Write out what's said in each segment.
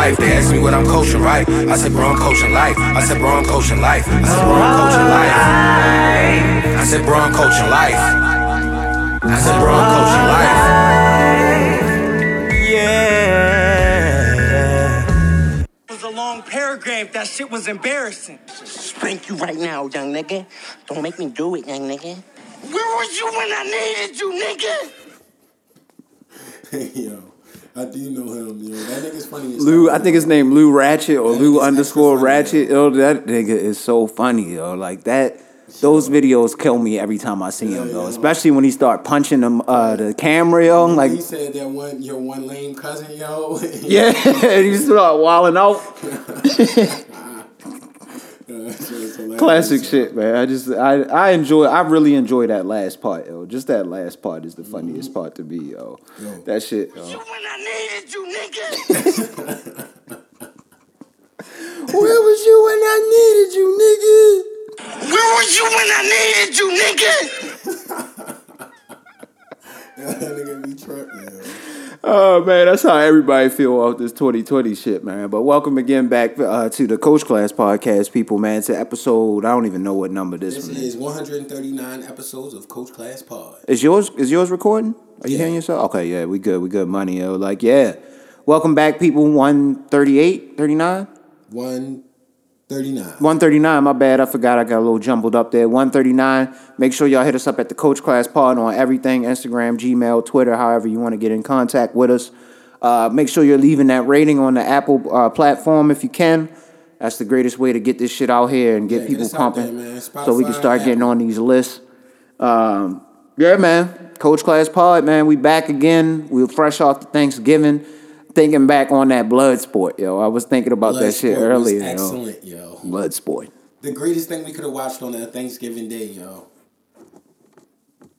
life. They ask me what I'm coaching, right? I said, bro, I'm coaching life. I said, bro, I'm coaching life. I said, bro, I'm coaching life. I said, bro, I'm coaching life. I said, bro, I'm coaching life. Yeah. It was a long paragraph. That shit was embarrassing. Spank you right now, young nigga. Don't make me do it, young nigga. Where was you when I needed you, nigga? Hey, yo, I do know him. Yo, that nigga's funny. As Lou. I think his name Lou Ratchet or That Lou underscore funny, Ratchet. Yo, that nigga is so funny, yo. Like that. Those videos kill me every time I see him, though. yeah. Especially when he start punching them uh, the camera, yo. Like, he said that one, your one lame cousin, yo. yeah, he start wilding out. So it's hilarious. Classic shit, man. I just, I, I enjoy. I really enjoy that last part, yo. Just that last part is the mm-hmm. funniest part to be, yo. Yo. That shit, You when I needed you, nigga. Where was you when I needed you, nigga? Where was you when I needed you, nigga? that nigga be tripping, yo. Oh man, that's how everybody feel off this 2020 shit, man. But welcome again back uh, to the Coach Class Podcast, people, man. To episode, I don't even know what number this, This one is. is 139 episodes of Coach Class Pod. Is yours is yours recording? Are you Yeah. hearing yourself? Okay, yeah, we good. We good money, yo. Like, yeah. Welcome back, people. 138, 39? 139. 139, my bad. I forgot I got a little jumbled up there. 139. Make sure y'all hit us up at the Coach Class Pod on everything Instagram, Gmail, Twitter, however you want to get in contact with us. Uh, make sure you're leaving that rating on the Apple uh, platform if you can. That's the greatest way to get this shit out here and get Yeah, people pumping there, so we can start getting on these lists. Um, yeah, man. Coach Class Pod, man. We back again. We were fresh off the Thanksgiving. Thinking back on that blood sport, yo. I was thinking about that shit earlier, yo. Excellent, yo. Blood sport. The greatest thing we could have watched on that Thanksgiving Day, yo.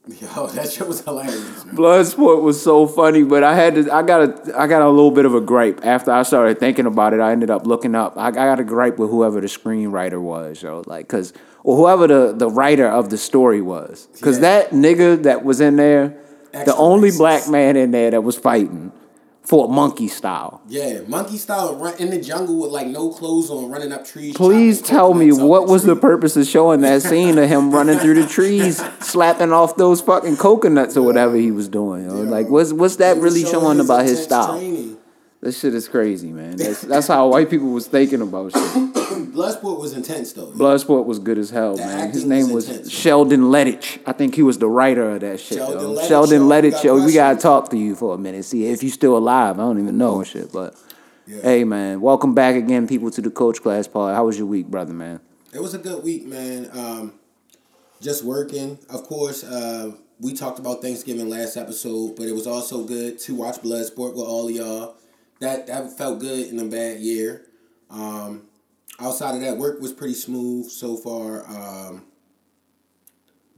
Yo, that shit was hilarious. Man. Bloodsport was so funny, but I had to. I got a. I got a little bit of a gripe after I started thinking about it. I ended up looking up. I, I got a gripe with whoever the screenwriter was, yo, like, cause or whoever the the writer of the story was, cause Yeah. that nigga that was in there, the only racist. black man in there that was fighting, fought monkey style. Yeah, monkey style run in the jungle with like no clothes on, running up trees. Please tell me what was the purpose of showing that scene of him running through the trees, slapping off those fucking coconuts or whatever he was doing. yo? Like, what's what's that really showing his about his style? training. This shit is crazy, man. That's that's how white people was thinking about shit. Bloodsport was intense though. Bloodsport was good as hell, The man. His name was intense. Sheldon Lettich. I think he was the writer of that shit. Sheldon yo. Lettich, Sheldon Lettich, yo. We gotta talk to you for a minute. See if you're still alive. I don't even know and shit, but hey, man, welcome back again, people, to the Coach Class Pod. How was your week, brother, man? It was a good week, man. Um, just working. Of course, uh, we talked about Thanksgiving last episode, but it was also good to watch Bloodsport with all of y'all. That that felt good in a bad year. Um, outside of that, work was pretty smooth so far. Um,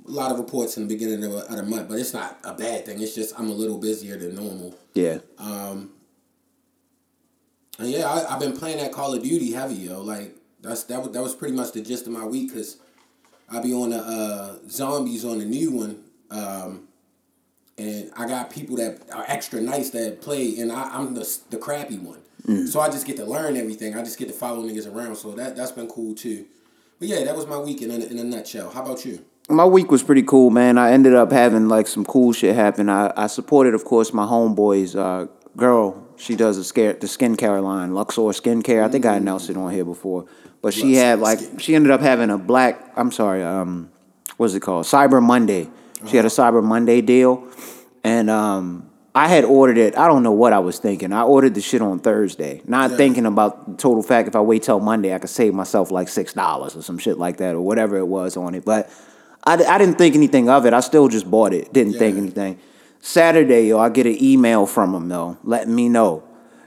a lot of reports in the beginning of, of the month, but it's not a bad thing. It's just I'm a little busier than normal. Yeah. Um, And yeah, I, I've been playing that Call of Duty heavy, yo. Like that's that was that was pretty much the gist of my week because I be on the uh, zombies on the new one, um, and I got people that are extra nice that play, and I, I'm the the crappy one. So I just get to learn everything. I just get to follow niggas around. So that that's been cool too. But yeah, that was my week in a, in a nutshell. How about you? My week was pretty cool, man. I ended up having like some cool shit happen. I, I supported, of course, my homeboy's uh, girl. She does a scare the skincare line, Luxor Skincare. I think I announced it on here before. But she Luxor had like Skin. she ended up having a black. I'm sorry. Um, what's it called? Cyber Monday. She had a Cyber Monday deal, and um, I had ordered it. I don't know what I was thinking. I ordered the shit on Thursday, not Yeah. thinking about the total fact if I wait till Monday, I could save myself like six dollars or some shit like that or whatever it was on it. But I, I didn't think anything of it. I still just bought it. Didn't think anything. Saturday, yo, I get an email from him though, letting me know.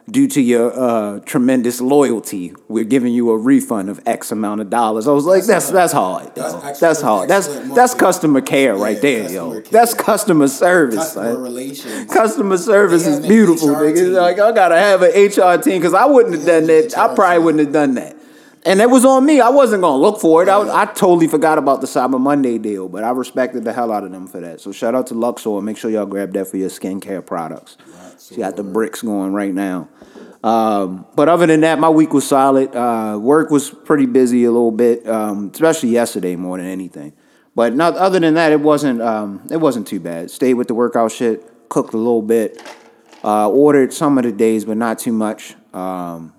Due to your uh, tremendous loyalty, we're giving you a refund of X amount of dollars. I was like, that's that's hard. That's yo. excellent- That's hard. That's that's customer care right Yeah, there, yo. care. That's customer service. Customer son. relations. Customer service is beautiful, nigga. Like I gotta have an HR team because I wouldn't have done that. I probably wouldn't have done that. And it was on me. I wasn't gonna look for it. I, I totally forgot about the Cyber Monday deal, but I respected the hell out of them for that. So shout out to Luxor. Make sure y'all grab that for your skincare products. She got the bricks going right now. Um, but other than that, my week was solid. Uh, work was pretty busy a little bit, um, especially yesterday more than anything. But not other than that, it wasn't um, it wasn't too bad. Stayed with the workout shit, cooked a little bit, uh, ordered some of the days, but not too much. Um,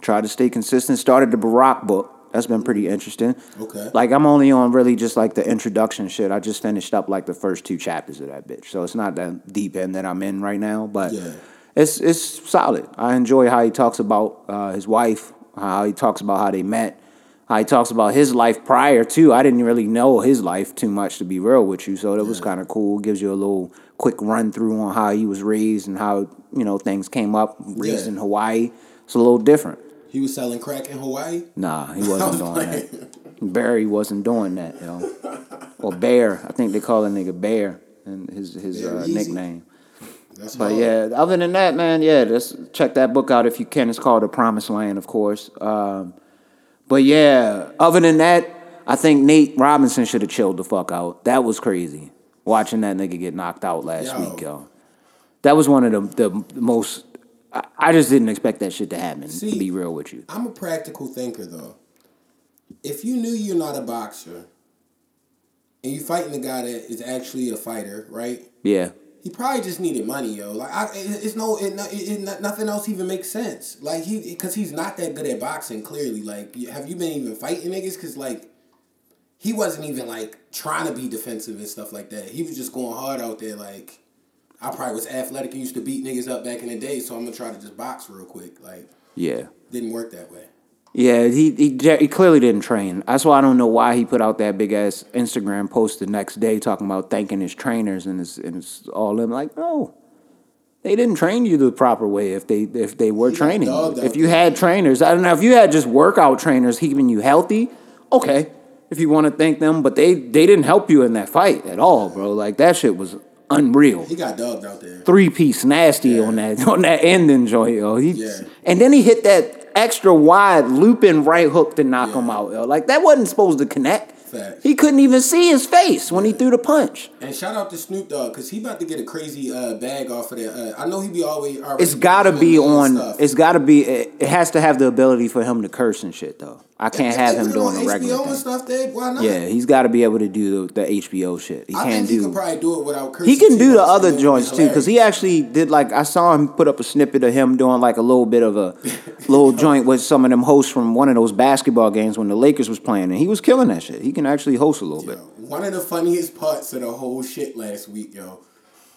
tried to stay consistent. Started the Barack book. That's been pretty interesting. Okay. Like I'm only on really just like the introduction shit. I just finished up like the first two chapters of that bitch. So it's not that deep end that I'm in right now, but Yeah. It's it's solid. I enjoy how he talks about uh, his wife, how he talks about how they met, how he talks about his life prior to. I didn't really know his life too much to be real with you, so that was kind of cool. Gives you a little quick run through on how he was raised and how you know things came up. Raised Yeah. in Hawaii, it's a little different. He was selling crack in Hawaii. Nah, he wasn't doing that. Barry wasn't doing that, yo. Or Bear, I think they call a nigga Bear, and his his uh, nickname. That's But hard. yeah, other than that, man, yeah, just check that book out if you can. It's called The Promised Land, of course. Um, but yeah, other than that, I think Nate Robinson should have chilled the fuck out. That was crazy. Watching that nigga get knocked out last Yo. week, yo. That was one of the the most. I, I just didn't expect that shit to happen. See, to be real with you, I'm a practical thinker though. If you knew you're not a boxer and you're fighting a guy that is actually a fighter, right? yeah, He probably just needed money, yo. Like, I, it, it's no, it, it, it, nothing else even makes sense. Like he, because he's not that good at boxing. Clearly, like, have you been even fighting niggas? Because like, he wasn't even like trying to be defensive and stuff like that. He was just going hard out there. Like, I probably was athletic and used to beat niggas up back in the day, so I'm gonna try to just box real quick. Like, yeah. didn't work that way. Yeah, he, he he clearly didn't train. That's why I don't know why he put out that big ass Instagram post the next day talking about thanking his trainers and his and his all them. Like, no, they didn't train you the proper way. If they if they were He training, you. if you had trainers, I don't know if you had just workout trainers keeping you healthy. Okay, if you want to thank them, but they they didn't help you in that fight at all, bro. Like that shit was unreal He got dogged out there. three piece nasty on that on that ending joint, yo. He, Yeah. And then he hit that extra wide looping right hook to knock him out, yo. Like that wasn't supposed to connect. Facts. He couldn't even see his face when he threw the punch. And shout out to Snoop Dogg because he about to get a crazy uh, bag off of that. Uh, I know he be always. It's gotta be on. stuff. It's gotta be. It, it has to have the ability for him to curse and shit, though. I can't have him put it on doing the regular HBO and thing. stuff. Not? Yeah, he's got to be able to do the, the HBO shit. He I can't think he do. probably do it without cursing. He can do the other and it would be joints too, because he actually did like I saw him put up a snippet of him doing like a little bit of a little joint with some of them hosts from one of those basketball games when the Lakers was playing, and he was killing that shit. He can actually host a little Yo, bit. One of the funniest parts of the whole shit last week, yo.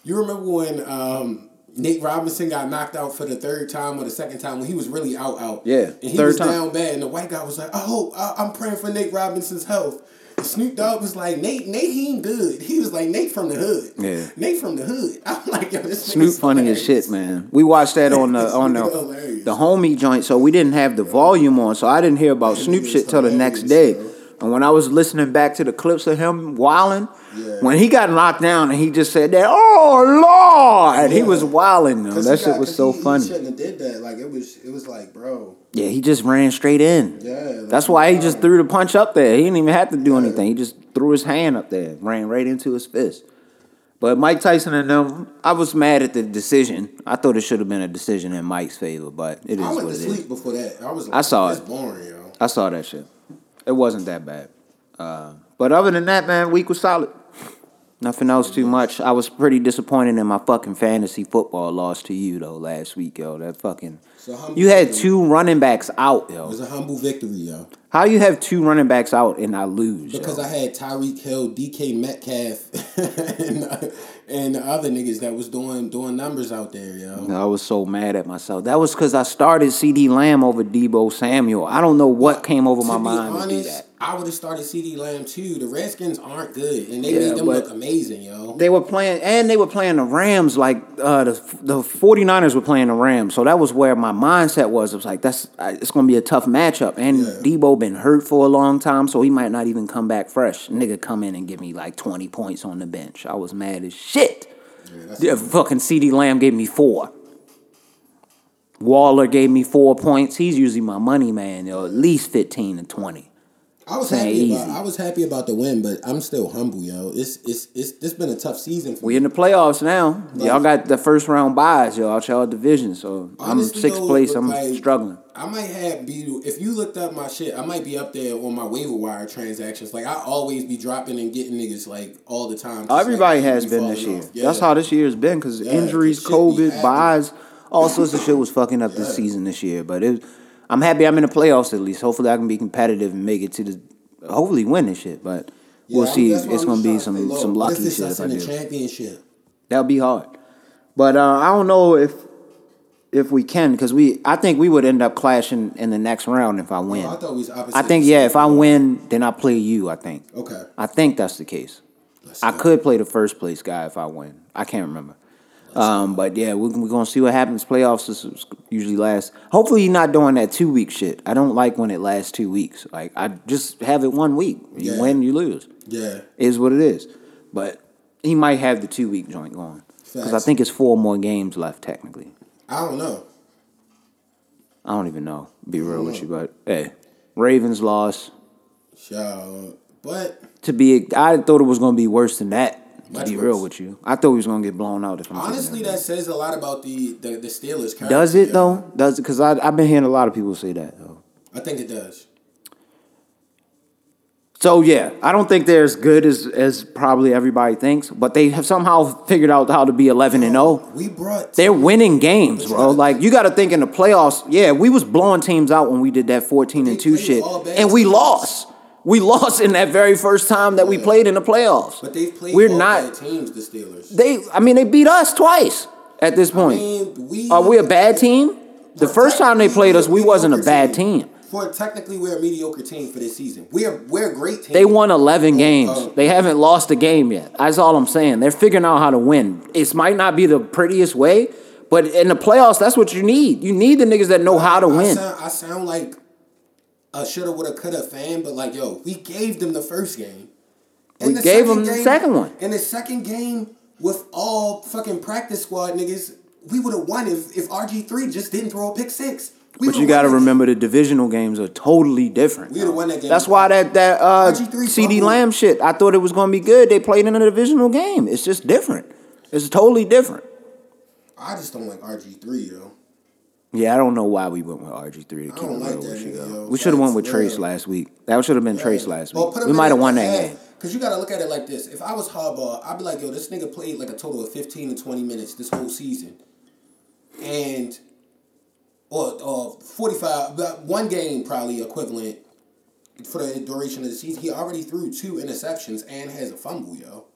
You remember when um, Nate Robinson got knocked out for the third time or the second time when he was really out, out. Yeah, and he third was time. down bad, and the white guy was like, "Oh, I, I'm praying for Nate Robinson's health." And Snoop Dogg was like, "Nate, Nate, he ain't good." He was like, "Nate from the hood." Yeah. Nate from the hood. I'm like, yo, this Snoop funny as shit, man. We watched that on the on the Hilarious. the homie joint, so we didn't have the volume on, so I didn't hear about Snoop shit till the next day. hilarious, And when I was listening back to the clips of him wilding, Yeah. when he got knocked down and he just said that, "Oh Lord," and he was wilding. Though. That shit got- was so he, funny. He shouldn't have did that. Like it was, it was like, bro. Yeah, he just ran straight in. Yeah, like, That's why he just threw the punch up there. He didn't even have to do anything. He just threw his hand up there, ran right into his fist. But Mike Tyson and them, I was mad at the decision. I thought it should have been a decision in Mike's favor, but it is I went what to is. sleep before that. I was. Like, I saw it's it. boring, yo. I saw that shit. It wasn't that bad. Uh, but other than that, man, week was solid. Nothing else too much. I was pretty disappointed in my fucking fantasy football loss to you though last week, yo. That fucking you had many- two running backs out, yo. It was a humble victory, yo. How you have two running backs out and I lose? Because yo? I had Tyreek Hill, DK Metcalf, and, uh, and the other niggas that was doing doing numbers out there, yo. I was so mad at myself. That was because I started CeeDee Lamb over Deebo Samuel. I don't know what came over my to mind to do that. I would have started CeeDee Lamb too. The Redskins aren't good, and they Yeah, made them look amazing, yo. They were playing, and they were playing the Rams like uh, the the 49ers were playing the Rams. So that was where my mindset was. It was like, that's it's going to be a tough matchup. And Yeah. Deebo been hurt for a long time, so he might not even come back fresh. Nigga come in and give me like 20 points on the bench. I was mad as shit. Yeah, fucking CeeDee Lamb gave me four. Waller gave me four points. He's usually my money man, yo, at least 15 to 20. I was happy easy. about I was happy about the win, but I'm still humble, yo. It's it's it's it's been a tough season for We me. in the playoffs now. y'all got the first round buys, yo, out y'all division. So I'm sixth though, place. I'm like, struggling. I might have be if you looked up my shit, I might be up there on my waiver wire transactions. Like I always be dropping and getting niggas like all the time. Everybody like, has be been this year. Yeah. That's how this year's been because Yeah, injuries, COVID, buys, all sorts of shit was fucking up this season this year. But it, I'm happy I'm in the playoffs at least. Hopefully I can be competitive and make it to the, hopefully win this shit. But Yeah, we'll see. It's gonna be some low. some lucky shit if I the do. championship. That'll be hard. But uh, I don't know if if we can because we I think we would end up clashing in the next round if I win. Oh, I thought we was opposite. I think yeah, if I win, then I play you. I think. Okay. I think that's the case. I could play the first place guy if I win. I can't remember. Um, but yeah, we're, we're gonna see what happens. Playoffs is, usually last. Hopefully, you're not doing that two week shit. I don't like when it lasts two weeks. Like I just have it one week. You Yeah. win, you lose. Yeah. Is what it is. But he might have the two week joint going because I think it's four more games left technically. I don't know. I don't even know. Be real with you, but hey, Ravens lost. Sure. But To be, I thought it was gonna be worse than that. To Much be real with you, I thought we was gonna get blown out. If I'm honestly, that. that says a lot about the the, the Steelers. Character, does it though? Does it? Because I I've been hearing a lot of people say that though. I think it does. So yeah, I don't think they're as good as as probably everybody thinks, but they have somehow figured out how to be eleven and zero. Oh. We brought. They're winning games, bro. Like you got to think in the playoffs. Yeah, we was blowing teams out when we did that fourteen and two shit, and we lost. We lost in that very first time that we played in the playoffs. But they've played. We're all not. bad teams. The Steelers. They, I mean, they beat us twice at this I point. mean, we Are we a bad team? The first time they played us, we wasn't a bad team. For technically, we're a mediocre team for this season. We're we're a great team. They won 11 um, games. oh. They haven't lost a game yet. That's all I'm saying. They're figuring out how to win. It might not be the prettiest way, but in the playoffs, that's what you need. You need the niggas that know how to I win. sound, I sound like a shoulda, woulda, coulda fan, but like, yo, we gave them the first game. In We the gave them the second one. In the second game, with all fucking practice squad niggas, we would have won if if RG three just didn't throw a pick six. We But you got to remember the divisional games are totally different. We won that game. That's why that that uh, RG3 CeeDee. Lamb shit. I thought it was going to be good. They played in a divisional game. It's just different. It's totally different. I just don't like RG three, yo. Yeah, I don't know why we went with RG three to keep it like real with you. yo. We should have went with Trace last week. That should have been Trace last week. him We might have won that game. Cause you gotta look at it like this. If I was Harbaugh, I'd be like, yo, this nigga played like a total of fifteen to twenty minutes this whole season, and or uh, or forty five, but uh, one game probably equivalent for the duration of the season. He already threw two interceptions and has a fumble, yo.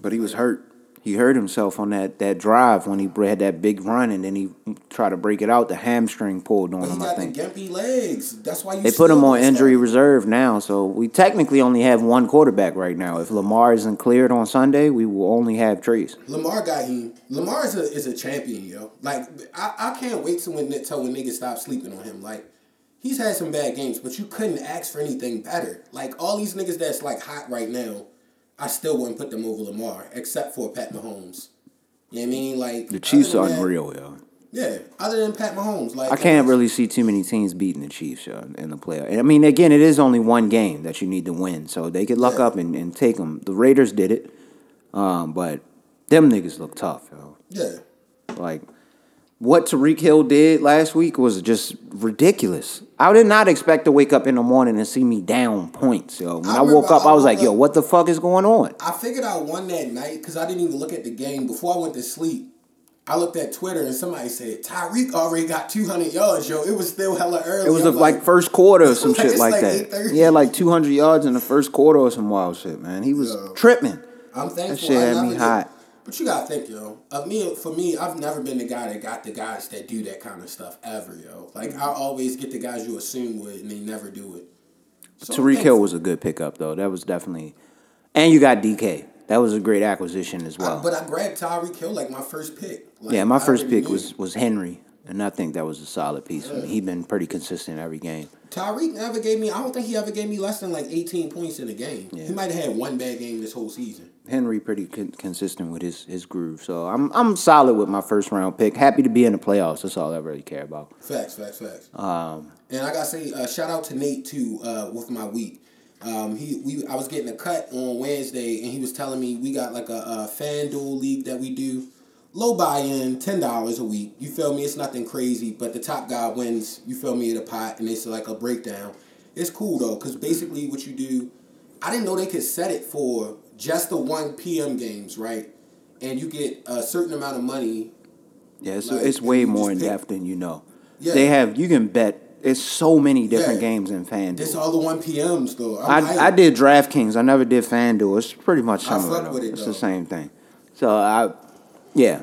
But he was hurt. He hurt himself on that, that drive when he had that big run, and then he tried to break it out. The hamstring pulled on him. I got the gimpy legs. That's why you. they put him on injury reserve now, so we technically only have one quarterback right now. If Lamar isn't cleared on Sunday, we will only have Trace. Lamar got him. Lamar is a, is a champion, yo. Like I, I can't wait to when till when niggas stop sleeping on him. Like he's had some bad games, but you couldn't ask for anything better. Like all these niggas that's like hot right now, I still wouldn't put them over Lamar, except for Pat Mahomes. You know what I mean? Like The Chiefs are unreal, yo. Yeah, other than Pat Mahomes, like I can't really see too many teams beating the Chiefs yo, in the playoff. And I mean, again, it is only one game that you need to win, so they could luck Yeah. up and, and take them. The Raiders did it, um, but them niggas look tough, yo. Yeah, Like what Tyreek Hill did last week was just ridiculous. I did not expect to wake up in the morning and see me down points, yo. When I I, woke up, I I was like, yo, what the fuck is going on? I figured I won that night because I didn't even look at the game before I went to sleep. I looked at Twitter and somebody said Tyreek already got two hundred yards, yo. It was still hella early. It was I'm the, like first quarter or some Like, shit like like that. 8:30. He had like 200 yards in the first quarter or some wild shit, man. He was Yo. tripping. I'm thankful. That shit had me hot. But you gotta think, yo. Of me, for me, I've never been the guy that got the guys that do that kind of stuff ever, yo. Like I mm-hmm. always get the guys you assume would, and they never do it. So Tyreek Hill was a good pickup though. That was definitely, and you got DK. That was a great acquisition as well. I- but I grabbed Tyreek Hill like my first pick. Like, yeah, my I first pick knew. was was Henry, and I think that was a solid piece for me. He been pretty consistent every game. Tyreek never gave me. I don't think he ever gave me less than like eighteen points in a game. Yeah. He might have had one bad game this whole season. Henry pretty con- consistent with his his groove. So I'm I'm solid with my first round pick. Happy to be in the playoffs. That's all I really care about. Facts, facts, facts. Um, And I gotta say, uh, shout out to Nate too uh, with my week. Um, he we I was getting a cut on Wednesday, and he was telling me we got like a, a FanDuel league that we do. Low buy in, ten dollars a week. You feel me? It's nothing crazy, but the top guy wins. You feel me? At a pot, and it's like a breakdown. It's cool though, cause basically what you do, I didn't know they could set it for just the one p.m. games, right? And you get a certain amount of money. Yeah, so Like, it's way more in depth than you know. Yeah. They have you can bet. It's so many different Yeah. games in FanDuel. It's all the one p.m.s though. I'm I. I did DraftKings. I never did FanDuel. It's pretty much I similar. it, it's though. the same thing. So I, yeah,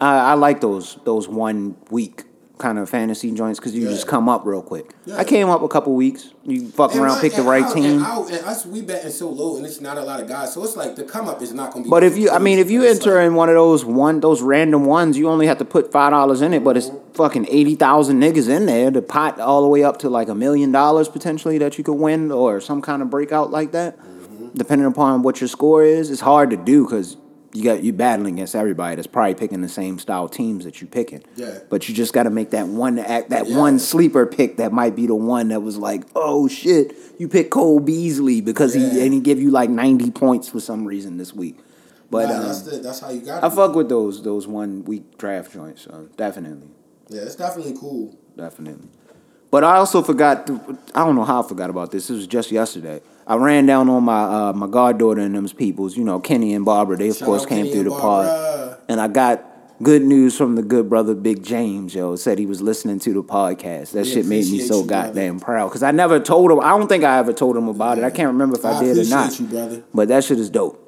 I, I like those those one week kind of fantasy joints because you Yeah. just come up real quick. Yeah. I came up a couple weeks. You fuck And around, my- pick the right our- team. And, our, and us, we betting so low, and it's not a lot of guys. So it's like the come up is not going to be. But if you, I mean, if you enter like- in one of those one, those random ones, you only have to put five dollars in it, but it's fucking eighty thousand niggas in there. The pot all the way up to like a million dollars potentially that you could win or some kind of breakout like that. Mm-hmm. Depending upon what your score is, it's hard to do because you got you battling against everybody that's probably picking the same style teams that you picking. Yeah. But you just got to make that one act, that Yeah. one sleeper pick that might be the one that was like, oh shit, you pick Cole Beasley because Yeah. he and he give you like ninety points for some reason this week. But Nah, um, that's the, that's how you got. It. I fuck with those those one week draft joints. So definitely, Yeah, it's definitely cool. definitely. But I also forgot. To, I don't know how I forgot about this. This was just yesterday. I ran down on my uh, my goddaughter and them's peoples. You know, Kenny and Barbara. They of Shout course came Kenny through the pod, and I got good news from the good brother Big James. Yo, said he was listening to the podcast. That shit made me so you, brother. goddamn proud because I never told him. I don't think I ever told him about it. I can't remember if I, I did or not. you. But that shit is dope.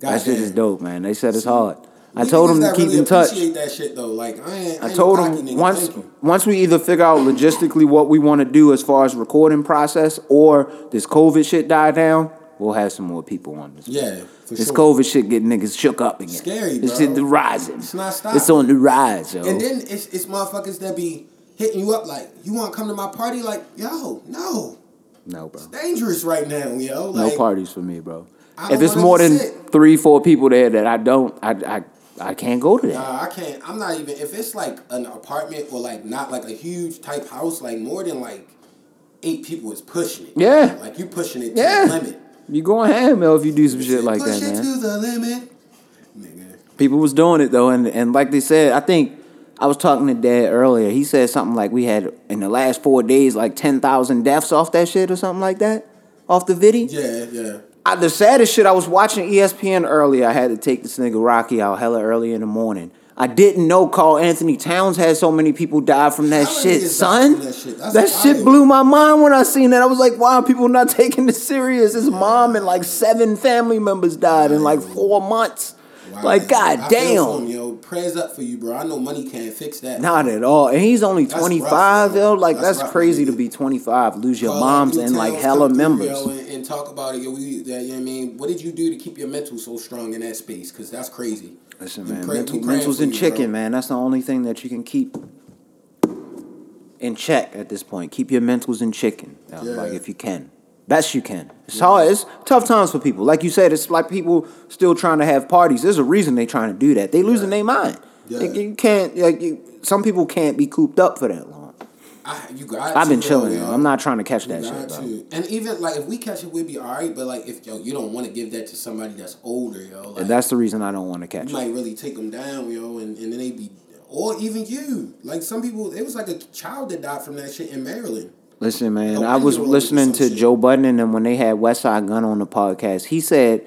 that shit is dope, man. They said it's hard. I told him to keep really in touch. That shit though. Like I ain't. I, I told him nigga. once once we either figure out logistically what we want to do as far as recording process or this COVID shit die down, we'll have some more people on this. Yeah, for This sure. COVID shit getting niggas shook up again. Scary, This bro. shit the rising. It's not stopping. It's on the rise, yo. And then it's it's motherfuckers that be hitting you up like, you want to come to my party? Like, yo, no, no, bro. dangerous right now, yo. No parties for me, bro. If it's more than sick. three, four people there that I don't, I, I, I can't go to that. Nah, I can't. I'm not even. If it's like an apartment or like not like a huge type house, like more than like eight people is pushing it. Yeah. Like you pushing it to Yeah. the limit. You going ham, if you do some shit like Push that, it man. to the limit, nigga. People was doing it though, and and like they said, I think I was talking to Dad earlier. He said something like we had in the last four days like ten thousand deaths off that shit or something like that, off the video. Yeah, yeah. I, the saddest shit, I was watching ESPN earlier. I had to take this nigga Rocky out hella early in the morning. I didn't know Karl-Anthony Towns had so many people die from that Hella shit, son. that shit. That shit blew my mind when I seen that. I was like, wow, people not taking this serious. His mom and like seven family members died in like four months. Wow. Like, god I feel him, damn. yo. Prayers up for you, bro. I know money can't fix that. Not at all. And he's only 25, rough, yo. Like, That's that's, rough, crazy to be 25, lose your Call moms Anthony and like Towns, hella come through, members. Yo, and, and talk about it. Yo, we, that, you know what I mean? What did you do to keep your mental so strong in that space? Because that's crazy. Listen, We man, pray- mental, mental's in you, chicken, bro. man. That's the only thing that you can keep in check at this point. Keep your mentals in chicken, you Yeah. like if you can. Best you can. It's hard. It's tough times for people. Like you said, it's like people still trying to have parties. There's a reason they trying to do that. They losing their mind. Yeah. Like, you can't. Like you, some people can't be cooped up for that long. I, you got I've been chilling. yo, Though. I'm not trying to catch You that shit, to. And even like if we catch it, we'd be all right. But like if yo, you don't want to give that to somebody that's older, yo, like And that's the reason I don't want to catch you it. might really take them down, yo, and, and then they be, or even you. Like some people, it was like a child that died from that shit in Maryland. Listen, man, I was listening to shit. Joe Budden and them when they had Westside Gunn on the podcast. He said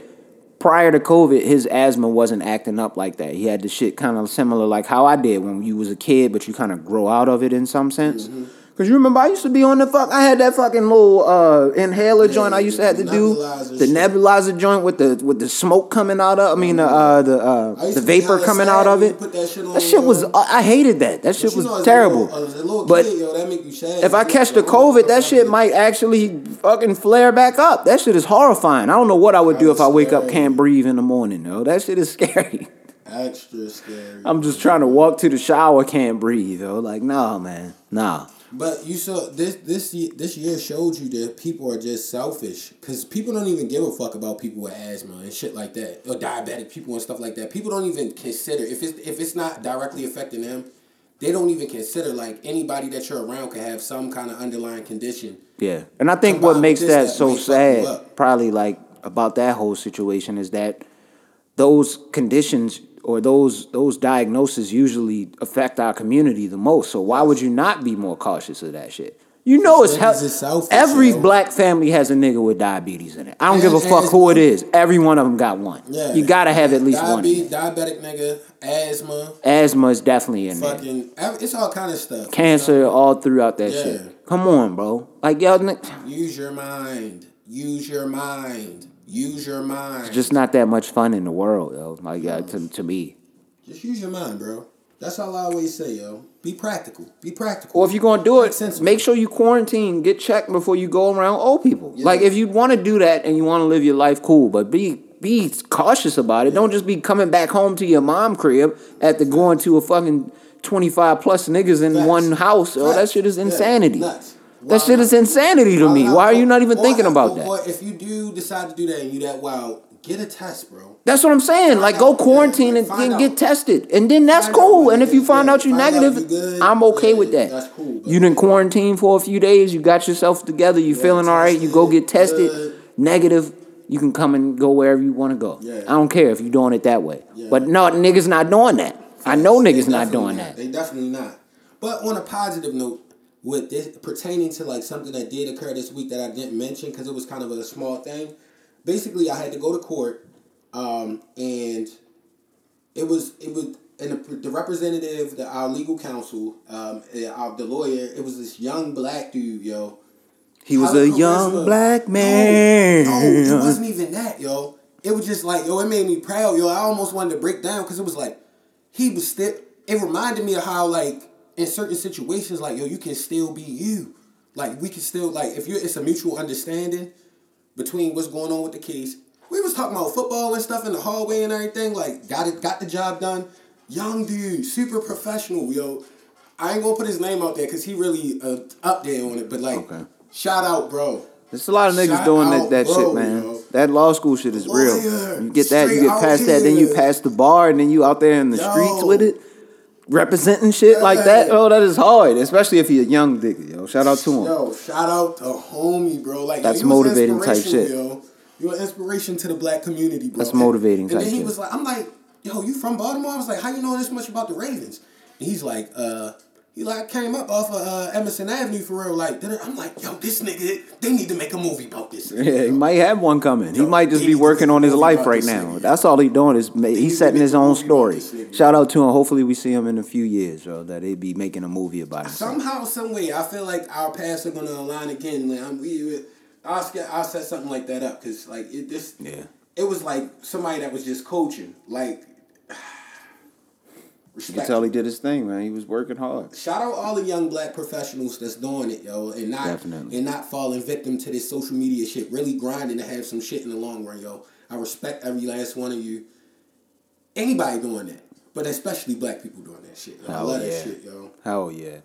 prior to COVID, his asthma wasn't acting up like that. He had the shit kind of similar like how I did when you was a kid, but you kind of grow out of it in some sense. Mm-hmm. Cause you remember I used to be on the fuck. I had that fucking little uh, inhaler joint. I used to have to do the shit. nebulizer joint with the with the smoke coming out of. I mean, the uh, the uh, the vapor coming out of it. that shit That shit was. I hated that. That shit was know, terrible. little- little But kid, yo, that make you sad. if I catch the COVID, that shit might actually fucking flare back up. That shit is horrifying. I don't know what I would do if I wake up can't breathe in the morning, though. That shit is scary. Extra scary. I'm just trying to walk to the shower, can't breathe, though. Like, nah, man, nah. But you saw this this this year showed you that people are just selfish because people don't even give a fuck about people with asthma and shit like that or diabetic people and stuff like that. People don't even consider if it's if it's not directly affecting them, they don't even consider like anybody that you're around can have some kind of underlying condition. Yeah, and I think what makes that that so may fuck you sad, probably like about that whole situation, is that those conditions or those those diagnoses usually affect our community the most. So why would you not be more cautious of that shit? You know it's Because hell. it's selfish, Every black family has a nigga with diabetes in it. I don't And- give a fuck who it is. Every one of them got one. Yeah, You gotta have at least one. Diabetes, diabetic nigga, asthma, Asthma is definitely in there. fucking, ev- it's all kind of stuff. Cancer all throughout that Yeah. shit. Come on, bro. Like y'all, Use your mind. Use your mind. Use your mind. It's just not that much fun in the world, yo. Like uh, to, to me. Just use your mind, bro. That's all I always say, yo. Be practical. Be practical. Or if you're gonna do it, Make sense make sure you quarantine, get checked before you go around old people. Yeah. Like if you want to do that and you want to live your life cool, but be be cautious about it. Don't just be coming back home to your mom crib after going to a fucking twenty five plus niggas in Facts. one house. Oh, that shit is Yeah, insanity. That shit not? is insanity to me. Why are you not even thinking about that? Or if you do decide to do that and you that wild, get a test, bro. That's what I'm saying. Like, go quarantine and, and get tested, and then that's Find cool. and if you find out you're find out negative, you good. I'm okay Yeah, with that. that's cool, bro. You didn't quarantine for a few days. You got yourself together. You feeling all right. You go get tested. Good. Negative. You can come and go wherever you want to go. Yeah. I don't care if you're doing it that way. Yeah. But no, niggas not doing that. I know niggas not doing that. They definitely not. But on a positive note, with this pertaining to like something that did occur this week that I didn't mention because it was kind of a small thing. Basically, I had to go to court, um, and it was it was and the, the representative, the, our legal counsel, um, our, the lawyer, it was this young black dude, yo. He was a young black No, man. No, it wasn't even that, yo. It was just like, yo, it made me proud, yo. I almost wanted to break down because it was like, he was still. It reminded me of how, like, in certain situations, like, yo, you can still be you. Like, we can still, like, if you, it's a mutual understanding between what's going on with the case. We was talking about football and stuff in the hallway and everything. Like, got it, got the job done. Young dude, super professional, yo. I ain't gonna put his name out there because he really uh, up there on it. But like, Okay. shout out, bro. There's a lot of niggas Shout doing out, that, that bro, shit, man. yo. That law school shit is real. You get that, you get past that, then you pass the bar, and then you out there in the Yo. streets with it, representing shit like that. Oh, that is hard, especially if you're a young nigga, yo. Shout out to him. Yo, shout out to homie, bro. Like That's motivating type shit. Yo, you're an inspiration to the black community, bro. That's motivating And, type then he shit. was like, I'm like, yo, you from Baltimore? I was like, how you know this much about the Ravens? And he's like, uh, he like came up off of uh, Emerson Avenue for real. Like, I'm like, yo, this nigga, they need to make a movie about this. Yeah, he might have one coming. He might just be working on his life right now. nigga. That's all he doing is ma- he's setting his own story. Shout out to him. Hopefully, we see him in a few years, yo. That they be making a movie about him. Somehow, some way, I feel like our paths are gonna align again. Like, I'm, we, I'll, I'll set something like that up because like it this. Yeah. It was like somebody that was just coaching, like. You can Respect. tell he did his thing, man. He was working hard. Shout out all the young black professionals that's doing it, yo, and not Definitely. and not falling victim to this social media shit. Really grinding to have some shit in the long run, yo. I respect every last one of you. Anybody doing that, but especially black people doing that shit. Yo. I Hell love yeah. that shit, yo. Hell yeah.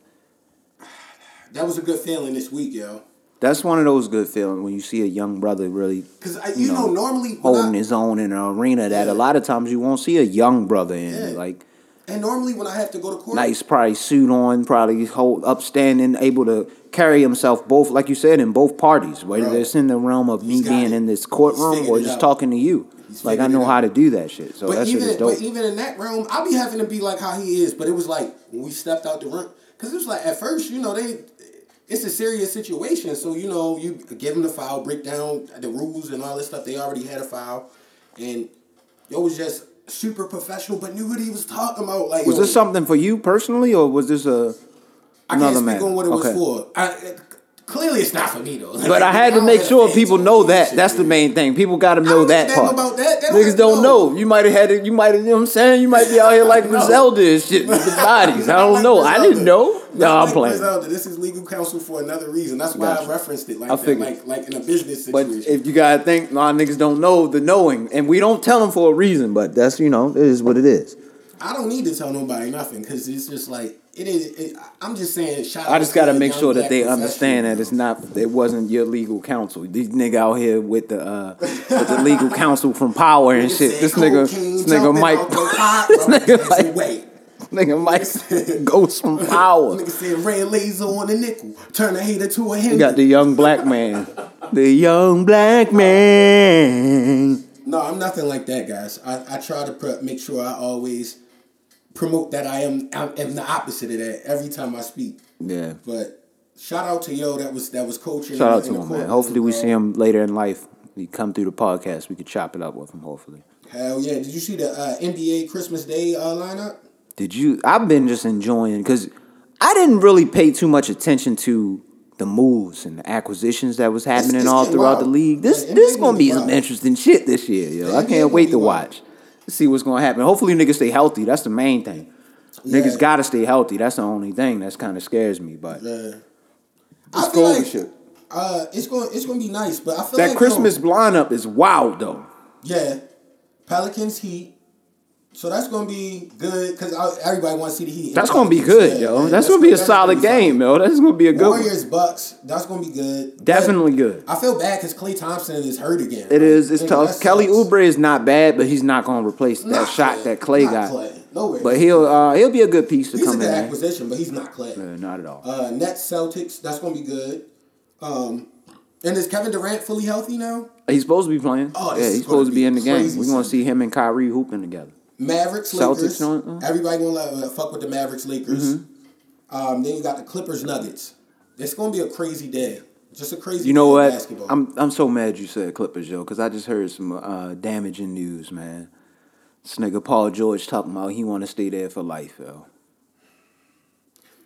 That was a good feeling this week, yo. That's one of those good feelings when you see a young brother really Cause I, you, know, normally holding I- his own in an arena that Yeah. a lot of times you won't see a young brother in. Yeah. Like and normally when I have to go to court, nice, probably suit on, probably hold upstanding, able to carry himself both, like you said, in both parties. Whether Bro. it's in the realm of me being it. in this courtroom or just talking to you. He's Like I know how to do that shit. So But that shit even is dope. but even in that realm, I be having to be like how he is. But it was like when we stepped out the room, because it was like at first, you know, they it's a serious situation. So you know, you give them the file, break down the rules and all this stuff. They already had a file, and it was just super professional, but knew what he was talking about. Like was yo, this something for you personally, or was this a I another can't speak matter? on what it Okay. was for. I, clearly, it's not for me though. But I had to make sure people know that. That's the main thing. People got to know that part. about that. They Niggas don't know. know. You might have had it. You might have. You know what I'm saying? You might be out here like Griselda and shit with the bodies. I don't Like know. I didn't know. No, I'm like playing. Griselda. This is legal counsel for another reason. That's why Gotcha. I referenced it like I that, figured. like like in a business situation. But if you gotta think, a lot of niggas don't know the knowing, and we don't tell them for a reason. But that's you know, it is what it is. I don't need to tell nobody nothing because it's just like it is. It, I'm just saying. I just gotta make sure that they understand that it's not. It wasn't your legal counsel. These nigga out here with the uh, with the legal counsel from Power and shit. This nigga, this nigga Mike. this nigga Mike. Wait, Nigga Mike ghost from power. Nigga said red laser on the nickel. Turn a hater to a You got the young black man. The young black man. No, I'm nothing like that, guys. I, I try to make sure I always promote that I am I am the opposite of that every time I speak. Yeah. But shout out to yo that was that was coaching. Shout out to him, man. Hopefully we see him later in life. He come through the podcast. We could chop it up with him. Hopefully. Hell yeah! Did you see the uh, NBA Christmas Day uh, lineup? Did you? I've been just enjoying because I didn't really pay too much attention to the moves and the acquisitions that was happening it's all getting throughout the league. This Yeah, this NBA gonna be gonna some interesting shit this year, yo. Yeah, I can't gonna wait to wild. watch. See what's gonna happen. Hopefully niggas stay healthy. That's the main thing. Yeah. Niggas gotta stay healthy. That's the only thing that's kind of scares me. But Yeah. I feel like shit. uh, it's going it's to be nice, but I feel that like Christmas yo, lineup is wild though. yeah, Pelicans Heat. So that's going to be good because everybody wants to see the Heat. That's gonna be good, yo. yeah, that's, gonna be a solid gonna game, yo. That's gonna be a good one. Warriors Bucks. That's going to be good. But Definitely good. I feel bad because Klay Thompson is hurt again. It is. It's tough. Kelly sucks. Oubre is not bad, but he's not going to replace that Not shot Klay. that Klay Not got. Klay. No way. But he'll uh, he'll be a good piece to he's a come good in. acquisition, but he's not Klay. Uh, not at all. Uh, Nets Celtics. That's going to be good. Um, and is Kevin Durant fully healthy now? he's supposed to be playing. Oh, yeah, he's gonna supposed to be be in the game. We're going to see him and Kyrie hooping together. Mavericks, Celtics Lakers. don't- uh. Everybody gonna let, uh, fuck with the Mavericks, Lakers. Mm-hmm. Um, then you got the Clippers, Nuggets. It's gonna be a crazy day. Just a crazy. You know day what? Basketball. I'm I'm so mad you said Clippers, yo, because I just heard some uh, damaging news, man. This nigga Paul George talking about he want to stay there for life, yo.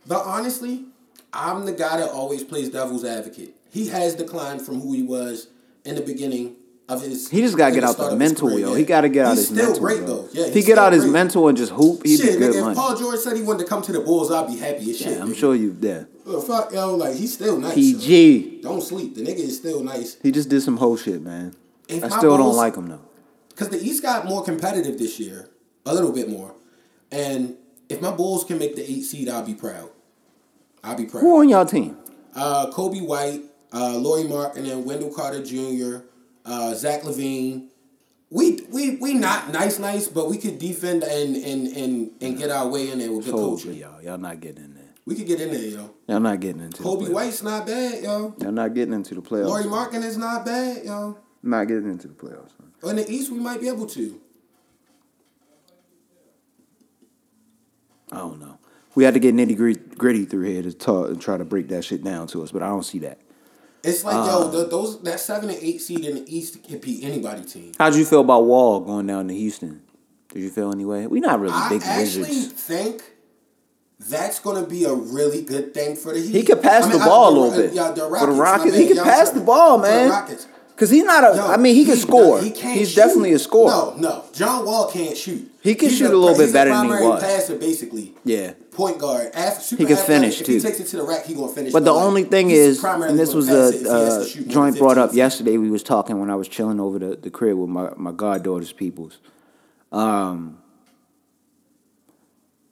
but honestly, I'm the guy that always plays devil's advocate. He has declined from who he was in the beginning of his. He just got to get out the mental, career, yo. yeah. He got to get out He's his still mental. great though. Yeah, if he get out still his mental and just hoop, he'd Shit, be good nigga, money. if Paul George said he wanted to come to the Bulls, I'd be happy as shit. yeah, I'm nigga. sure you. Well, fuck, yo, like he's still nice. yo. PG. Don't sleep. The nigga is still nice. He just did some whole shit, man. If I still don't like him though. because the East got more competitive this year, a little bit more. And if my Bulls can make the eight seed, I'll be proud. I'll be proud. Who on y'all team? Uh, Coby White, uh, Laurie Mark, and then Wendell Carter Jr., uh, Zach LaVine. We we we not nice nice, but we could defend and and and, and get our way in there with good Told coaching. y'all. Y'all not getting in there. We could get in there, yo. Y'all not getting into Coby the playoffs. White's not bad, yo. Y'all not getting into the playoffs. Laurie Markin is not bad, yo. Not getting into the playoffs. man. In the East, we might be able to. I don't know. We had to get nitty gritty, gritty through here to talk and try to break that shit down to us, but I don't see that. It's like Uh. yo, the, those that seven and eight seed in the East can beat anybody team. How'd you feel about Wall going down to Houston? Did you feel anyway? We not really I big wizards. I actually think that's going to be a really good thing for the Heat. He could pass I mean, the I- ball a little bit. Yeah, the For the Rockets, Rockets, he could pass the ball, man. Cause he's not a. Yo, I mean, he can he- score. He can't He's shoot. definitely a scorer. No, no. John Wall can't shoot. He can He's shoot a little bit better than he was. passer, basically. Yeah. Point guard. Af- super He can finish, if too. he takes it to the rack, he gonna finish. But the like, only thing he's is, and this was a it if he has to uh, joint brought up yesterday. We was talking when I was chilling over the, the crib with my, my goddaughter's peoples. Um,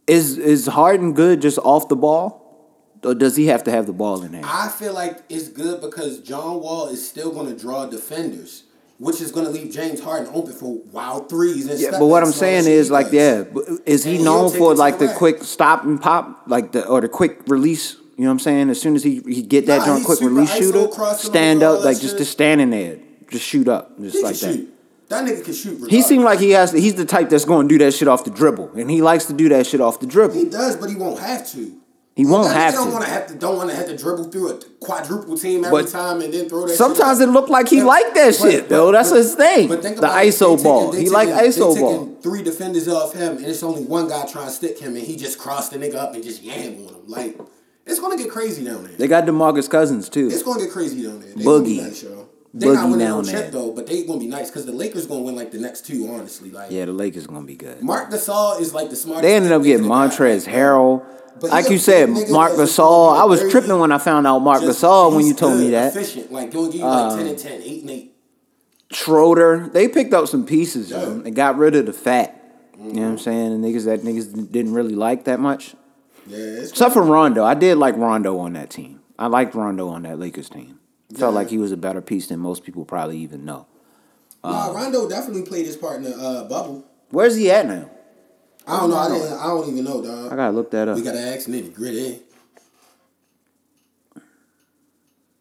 is is Harden good just off the ball, or does he have to have the ball in there? I feel like it's good because John Wall is still going to draw defenders, which is going to leave James Harden open for wild threes. And Yeah, step but what I'm saying is like, does. yeah, is he And known for like the rack. quick stop and pop, like the or the quick release? You know what I'm saying? As soon as he he get that Nah, joint quick release shooter, stand up like just just standing there, just shoot up, just He like that. shoot. That nigga can shoot. He seemed like he has. He's the type that's going to do that shit off the dribble, and he likes to do that shit off the dribble. he does, but he won't have to. He won't have Don't to. have to. Don't want to have to dribble through a quadruple team every But time and then throw that. sometimes it looked like he Yeah, liked that but- shit, but- though. That's but- his thing. But think The about it. ISO ball. He like ISO ball. taking Three defenders off him, and it's only one guy trying to stick him, and he just crossed the nigga up and just yam on him. Like it's gonna get crazy down there. They got Demarcus Cousins too. It's gonna get crazy down there. They gonna be Boogie. nice. They not Boogie winning down no chip though, but they gonna be nice because the Lakers gonna win like the next two. Honestly, like Yeah, the Lakers gonna be good. Marc Gasol is like the smartest. They ended up getting the. Montrezl Harrell. Like you said, Marc Gasol. I was tripping when I found out Marc Gasol when you told me that. Efficient, like gonna give you like um, ten and 10, 8 and eight. Schroeder, they picked up some pieces. Yeah. They got rid of the fat. You know what I'm mm-hmm. saying? The niggas that niggas didn't really like that much. Yeah, Except for Rondo. I did like Rondo on that team. I liked Rondo on that Lakers team. Felt like he was a better piece than most people probably even know. Nah, um, Rondo definitely played his part in the uh, bubble. Where's he at now? I don't know. I didn't. I don't even know, dog. I gotta look that up. We gotta ask nitty gritty.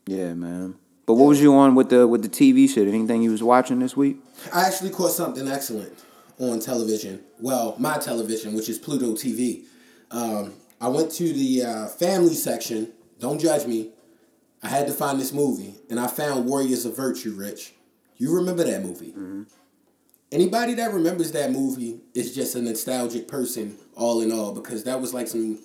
Yeah, man. But what was you on with the with the TV shit? Anything you was watching this week? I actually caught something excellent on television. Well, my television, which is Pluto TV. Um, I went to the uh, family section. Don't judge me. I had to find this movie, and I found Warriors of Virtue. Rich, you remember that movie? Anybody that remembers that movie is just a nostalgic person, all in all, because that was like some.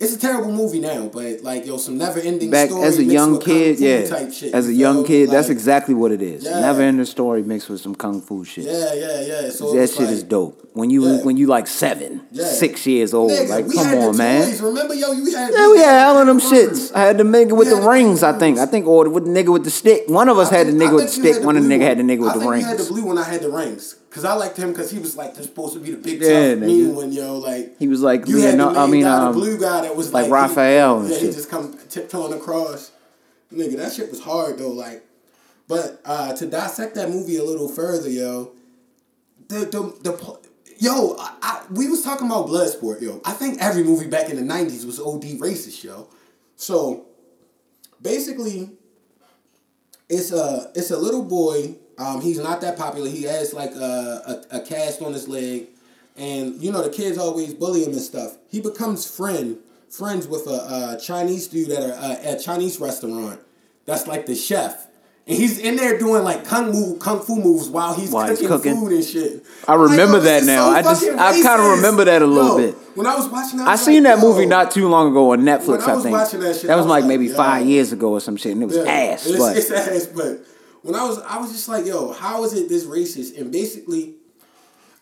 It's a terrible movie now, but like yo, some never ending Back story as a young kid, yeah. type shit, as a young feel? kid, that's exactly what it is. Yeah. Never ending story mixed with some kung fu shit. Yeah, yeah, yeah. So that shit like, is dope. When you Yeah. when you like seven, Yeah. six years old, Nigga, like come on, man. Toys. Remember, yo, you had Yeah, we had all of them shits. I had the nigga with the the rings, I think. I think, or with the nigga with the stick. One of us had the nigga with the stick. One of the nigga had the nigga with the think rings. You had the blue one. I had the rings. Cause I liked him because he was like supposed to be the big Yeah, tough mean one, yo. Like He was like you had the I mean, guy, um, the blue guy that was like like, Raphael He, and yeah, he just come tiptoeing across. Nigga, that shit was hard though. Like, but uh, to dissect that movie a little further, yo, the the the. Yo, I, I, we was talking about Bloodsport, yo. I think every movie back in the '90s was OD racist, yo. So, basically, it's a it's a little boy. Um, he's not that popular. He has like a, a, a cast on his leg, and you know the kids always bully him and stuff. He becomes friend friends with a, a Chinese dude at a, a, a Chinese restaurant. That's like the chef, and he's in there doing like kung fu kung fu moves while he's While he's cooking, cooking. food and shit. I I'm like, remember yo, this that is now. so I just- fucking I kinda remember that a little Yo, bit. When I was watching that, I was seen like, that yo, movie not too long ago on Netflix. When I I, was think watching that shit, that I was was like like, maybe yo. five years ago or some shit, and it was Yeah, ass. It's, but it's ass, but when I was, I was just like, yo, how is it this racist? And basically,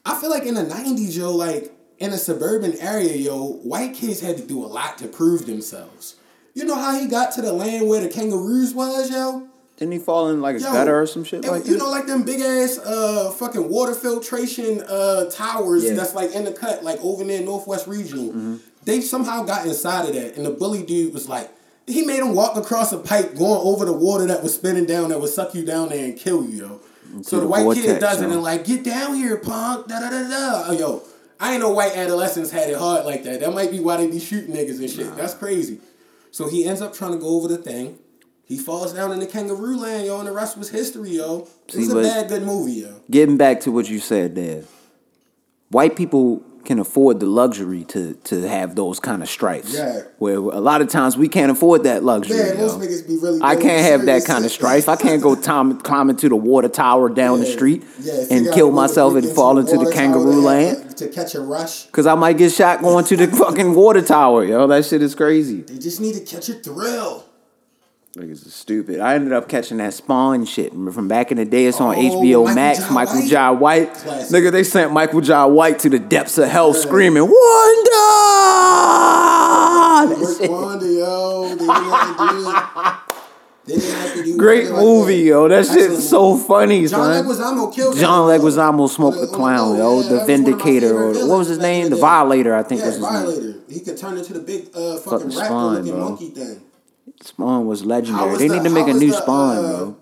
I feel like in the '90s, yo, like in a suburban area, yo, white kids had to do a lot to prove themselves. You know how he got to the land where the kangaroos was, yo? didn't he fall in like a gutter or some shit it- like you know, like them big ass uh fucking water filtration uh towers Yeah. that's like in the cut, like over near Northwest Regional. Mm-hmm. They somehow got inside of that, and the bully dude was like, he made him walk across a pipe going over the water that was spinning down that would suck you down there and kill you, yo. So the the white kid vortex, does it and like, get down here, punk, da da da da. Oh, yo, I ain't know white adolescents had it hard like that. That might be why they be shooting niggas and shit. That's crazy. So he ends up trying to go over the thing. He falls down in the kangaroo land, yo, and the rest was history, yo. It was See, a bad good movie, yo. Getting back to what you said there, white people can afford the luxury to to have those kind of stripes. Yeah. Where a lot of times we can't afford that luxury. Man, most yo. niggas be really. I can't have that kind of strife. I can't go tom- climbing to the water tower down the street Yeah, and kill a way to myself and fall into the water kangaroo land. Uh, to catch a rush. Cause I might get shot going to the fucking water tower, yo. That shit is crazy. They just need to catch a thrill. Niggas is stupid. I ended up catching that Spawn shit from back in the day. It's on Oh, HBO Michael Max. Michael White? Jai White. Classic. Nigga, they sent Michael Jai White to the depths of hell, Yeah. screaming Wonder. That Wanda, yo. They didn't have to do it. They didn't have to do Great like movie, that. yo. That Excellent shit's so funny, John son. Leguizamo killed John. Leguizamo smoked the clown, yo. yeah, The one of my Vindicator, or what was his name? the The. Violator, I think yeah, was his name. Violator. He could turn into the big uh, Fucking fucking Spawn, raptor looking bro. monkey thing. Spawn was legendary. They the- need to make a new the, Spawn, uh, bro.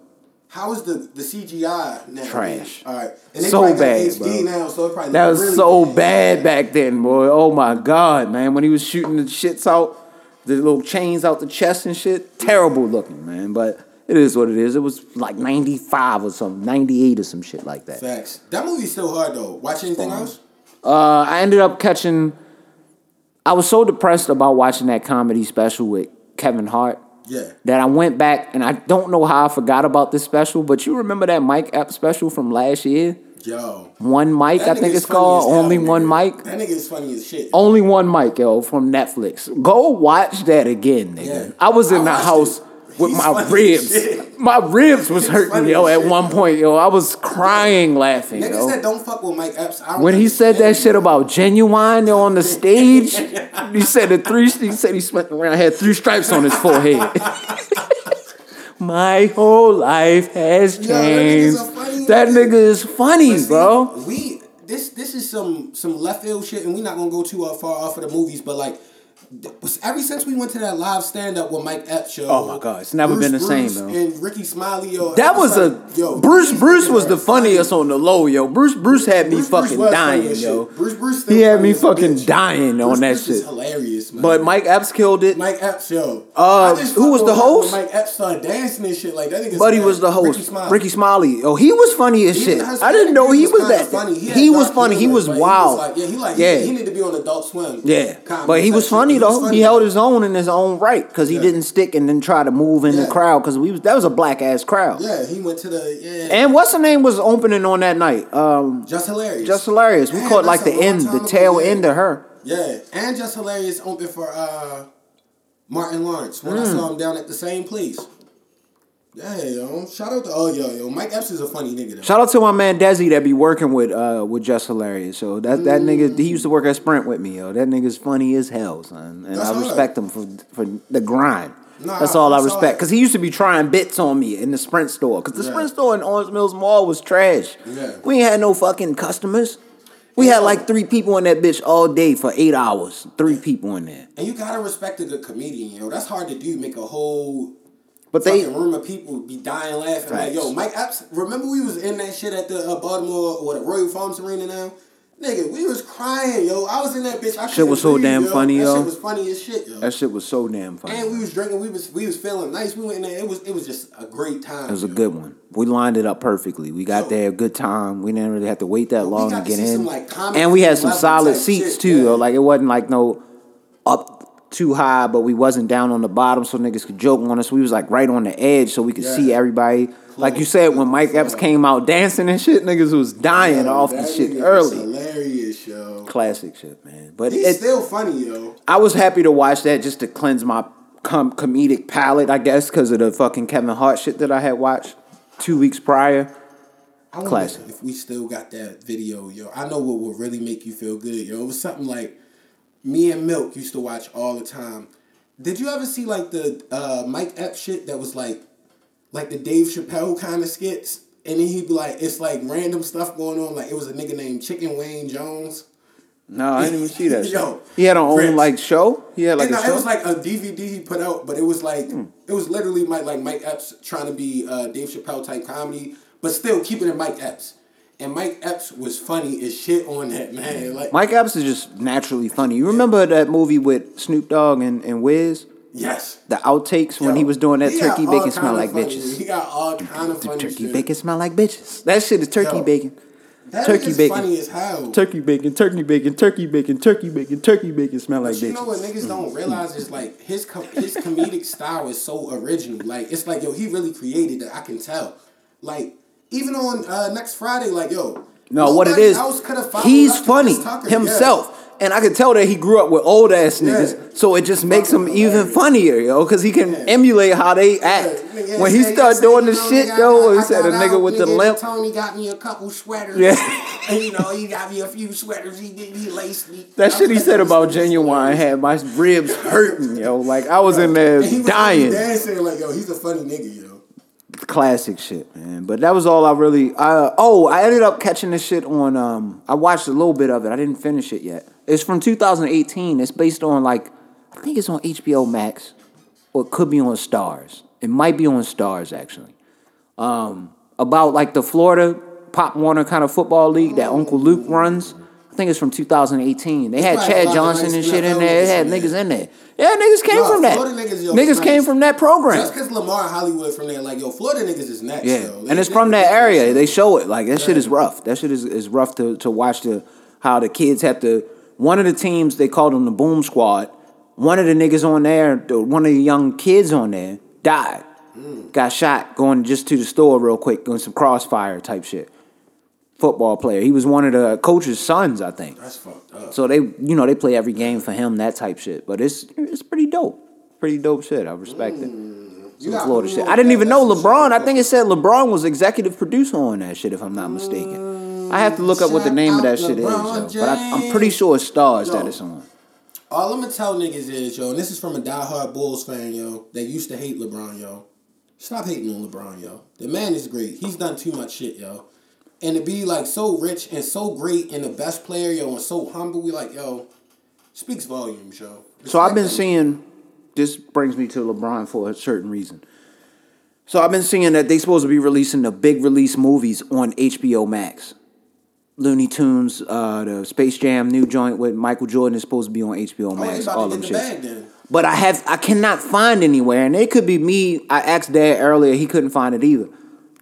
How is the the CGI now? Trash. All right, and they So probably got bad, HD bro. now, so it probably That was really so good. bad back then, boy. Oh my god, man. When he was shooting the shits out, the little chains out the chest and shit, terrible looking, man. But it is what it is. It was like ninety five or something, ninety eight or some shit like that. Facts. That movie's still hard though. Watch anything Spawn. else? Uh, I ended up catching. I was so depressed about watching that comedy special with Kevin Hart Yeah. that I went back and I don't know how I forgot about this special. But you remember that Mike Epps special from last year? Yo. One Mike, I think it's called. hell, Only nigga. one Mike. That nigga is funny as shit. Only one mic, yo, from Netflix. Go watch that again, nigga. Yeah. I was in I the house it. With He's my ribs. shit. My ribs was hurting, yo, at shit. one point, yo. I was crying laughing, Niggas yo. that don't fuck with Mike Epps. I don't When he said that shit about genuine yo, on the stage, he said the three. He said he spent around had three stripes on his forehead. My whole life has Yo, changed. funny That nigga. is funny, see, bro. We this this is some some left field shit, and we're not gonna go too far off of the movies, but like Ever since we went to that live stand up with Mike Epps show. Oh my God, it's never been the same, though. And Rickey Smiley, yo. That was like, a yo, Bruce. Bruce was the funniest on the low, yo. Bruce. Bruce had me Bruce- Bruce fucking funny dying, yo. Bruce, Bruce He had me fucking bitch. dying Bruce, on that Bruce shit. hilarious, man. But Mike Epps killed it. Mike Epps, yo. Uh, who was the host? Mike Epps started dancing and shit like that. Buddy was the host. Rickey Smiley. Rickey Smiley. Oh, he was funny as Even shit. I didn't know he was that. funny. He, was funny. He was wild. yeah, he like Yeah. He, he need to be on Adult Swim. Yeah, but he was shit. Funny though. funny, He held his own in his own right because he Yeah. didn't stick and then try to move in Yeah. the crowd because we was that was a black ass crowd. Yeah, he went to the yeah. And what's the name was opening on that night? Um, just hilarious. just hilarious. We Man, caught like the end, the tail end of her. Yeah, and just hilarious open for uh Martin Lawrence when I Hmm. saw him down at the same place. Yeah, yo. Shout out to oh yo yo. Mike Epps is a funny nigga though. Shout out to my man Desi that be working with uh with Just Hilarious. So that that nigga he used to work at Sprint with me, yo. That nigga's funny as hell, son. And That's I respect him for for the grind. Nah, that's all I respect. hard. Cause he used to be trying bits on me in the Sprint store. Cause the Yeah. Sprint store in Owings Mills Mall was trash. Yeah. We ain't had no fucking customers. We had like three people in that bitch all day for eight hours. Three people in there. And you gotta respect a good comedian, yo. That's hard to do. Make a whole But they room of people be dying laughing. Like, yo, Mike Epps. Remember we was in that shit at the uh, Baltimore or the Royal Farms Arena now. Nigga, we was crying, yo. I was in that bitch. I Shit was so breathe, damn yo. funny, that yo. Shit was funny as shit, yo. that shit was so damn funny. and we was drinking. We was we was feeling nice. We went in there. It was it was just a great time. It was a good one. We lined it up perfectly. We got Yo. there a good time. We didn't really have to wait that long to to get in. some, like, and we had some solid seats shit, too. Though. Like it wasn't like no up too high, but we wasn't down on the bottom, so niggas could joke on us. We was like right on the edge, so we could Yeah. see everybody. Like you said, when Mike Epps came out dancing and shit, niggas was dying Yo, off the shit early. Hilarious, yo. Classic shit, man. But it's still funny, yo. I was happy to watch that just to cleanse my com- comedic palate, I guess, because of the fucking Kevin Hart shit that I had watched two weeks prior. I Classic. If we still got that video, yo, I know what will really make you feel good, yo. It was something like me and Milk used to watch all the time. Did you ever see like the uh, Mike Epps shit that was like, like the Dave Chappelle kind of skits, and then he'd be like, it's like random stuff going on. Like it was a nigga named Chicken Wayne Jones. No, I didn't even see that. Yo, he had an own like show. He had like no, it was like a DVD he put out, but it was like it was literally Mike like Mike Epps trying to be uh, Dave Chappelle type comedy, but still keeping it Mike Epps. And Mike Epps was funny as shit on that man. Like Mike Epps is just naturally funny. You remember that movie with Snoop Dogg and, and Wiz? yes, The outtakes when he was doing that turkey bacon smell like funny- bitches. He got all kind of The funny turkey shit. bacon smell like bitches. That shit is turkey Yo, bacon. That turkey nigga's bacon. funny as hell. Turkey bacon, turkey bacon, turkey bacon, turkey bacon, turkey bacon smell like But you know what bitches. niggas don't mm. realize is like his com- his comedic style is so original. Like it's like yo, he really created that. I can tell. Like even on uh, next Friday, like yo. No, what it is, else coulda followed he's funny Tucker. Yeah. himself. And I can tell that he grew up with old ass niggas, Yeah. so it just makes him even funnier, yo, because he can Yeah. emulate how they act. Nigga when he said, doing the shit, nigga, yo, he said a nigga out, with the limp. Tony got me a couple sweaters. Yeah. and you know, he got me a few sweaters. He did. He laced me. That shit he said about genuine had my ribs hurting, yo. Like I was in there And he was dying. dancing like yo. He's a funny nigga, yo. Classic shit, man. But that was all I really. I, oh, I ended up catching this shit on. Um, I watched a little bit of it. I didn't finish it yet. It's from 2018. It's based on like, I think it's on HBO Max, or it could be on Starz. It might be on Starz actually. Um, about like the Florida Pop Warner kind of football league that Uncle Luke runs. I think it's from 2018. They had Chad Johnson and shit in there. It had niggas in there. Yeah, niggas came Nah, from that. Florida niggas, yo, niggas came from that program. Just because Lamar Hollywood from there, like yo, Florida niggas is next. Yeah, yo. And it's from that area. They show it like that shit is rough. That shit is, is rough to, to watch the how the kids have to. One of the teams they called them the Boom Squad. One of the niggas on there, one of the young kids on there died, Mm. got shot going just to the store real quick, doing some crossfire type shit. Football player. He was one of the coach's sons, I think. That's fucked up. So they, you know, they play every game for him, that type shit. But it's it's pretty dope. Pretty dope shit. I respect it. Mm. Some Florida shit. I didn't even know LeBron. I think it said LeBron was executive producer on that shit, if I'm not mistaken. I have to look up what the name of that shit is, but I, I'm pretty sure it's Starz that it's on. All I'm gonna tell niggas is, yo, and this is from a diehard Bulls fan, yo, that used to hate LeBron, yo. Stop hating on LeBron, yo. The man is great. He's done too much shit, yo. And to be like so rich and so great and the best player, yo, and so humble, we like, yo, speaks volumes, yo. So I've been seeing. This brings me to LeBron for a certain reason. So I've been seeing that they supposed to be releasing the big release movies on HBO Max. Looney Tunes, uh, the Space Jam new joint with Michael Jordan is supposed to be on HBO Oh, Max. about all them get the shits. bag then. But I have I cannot find anywhere, and it could be me. I asked Dad earlier; he couldn't find it either.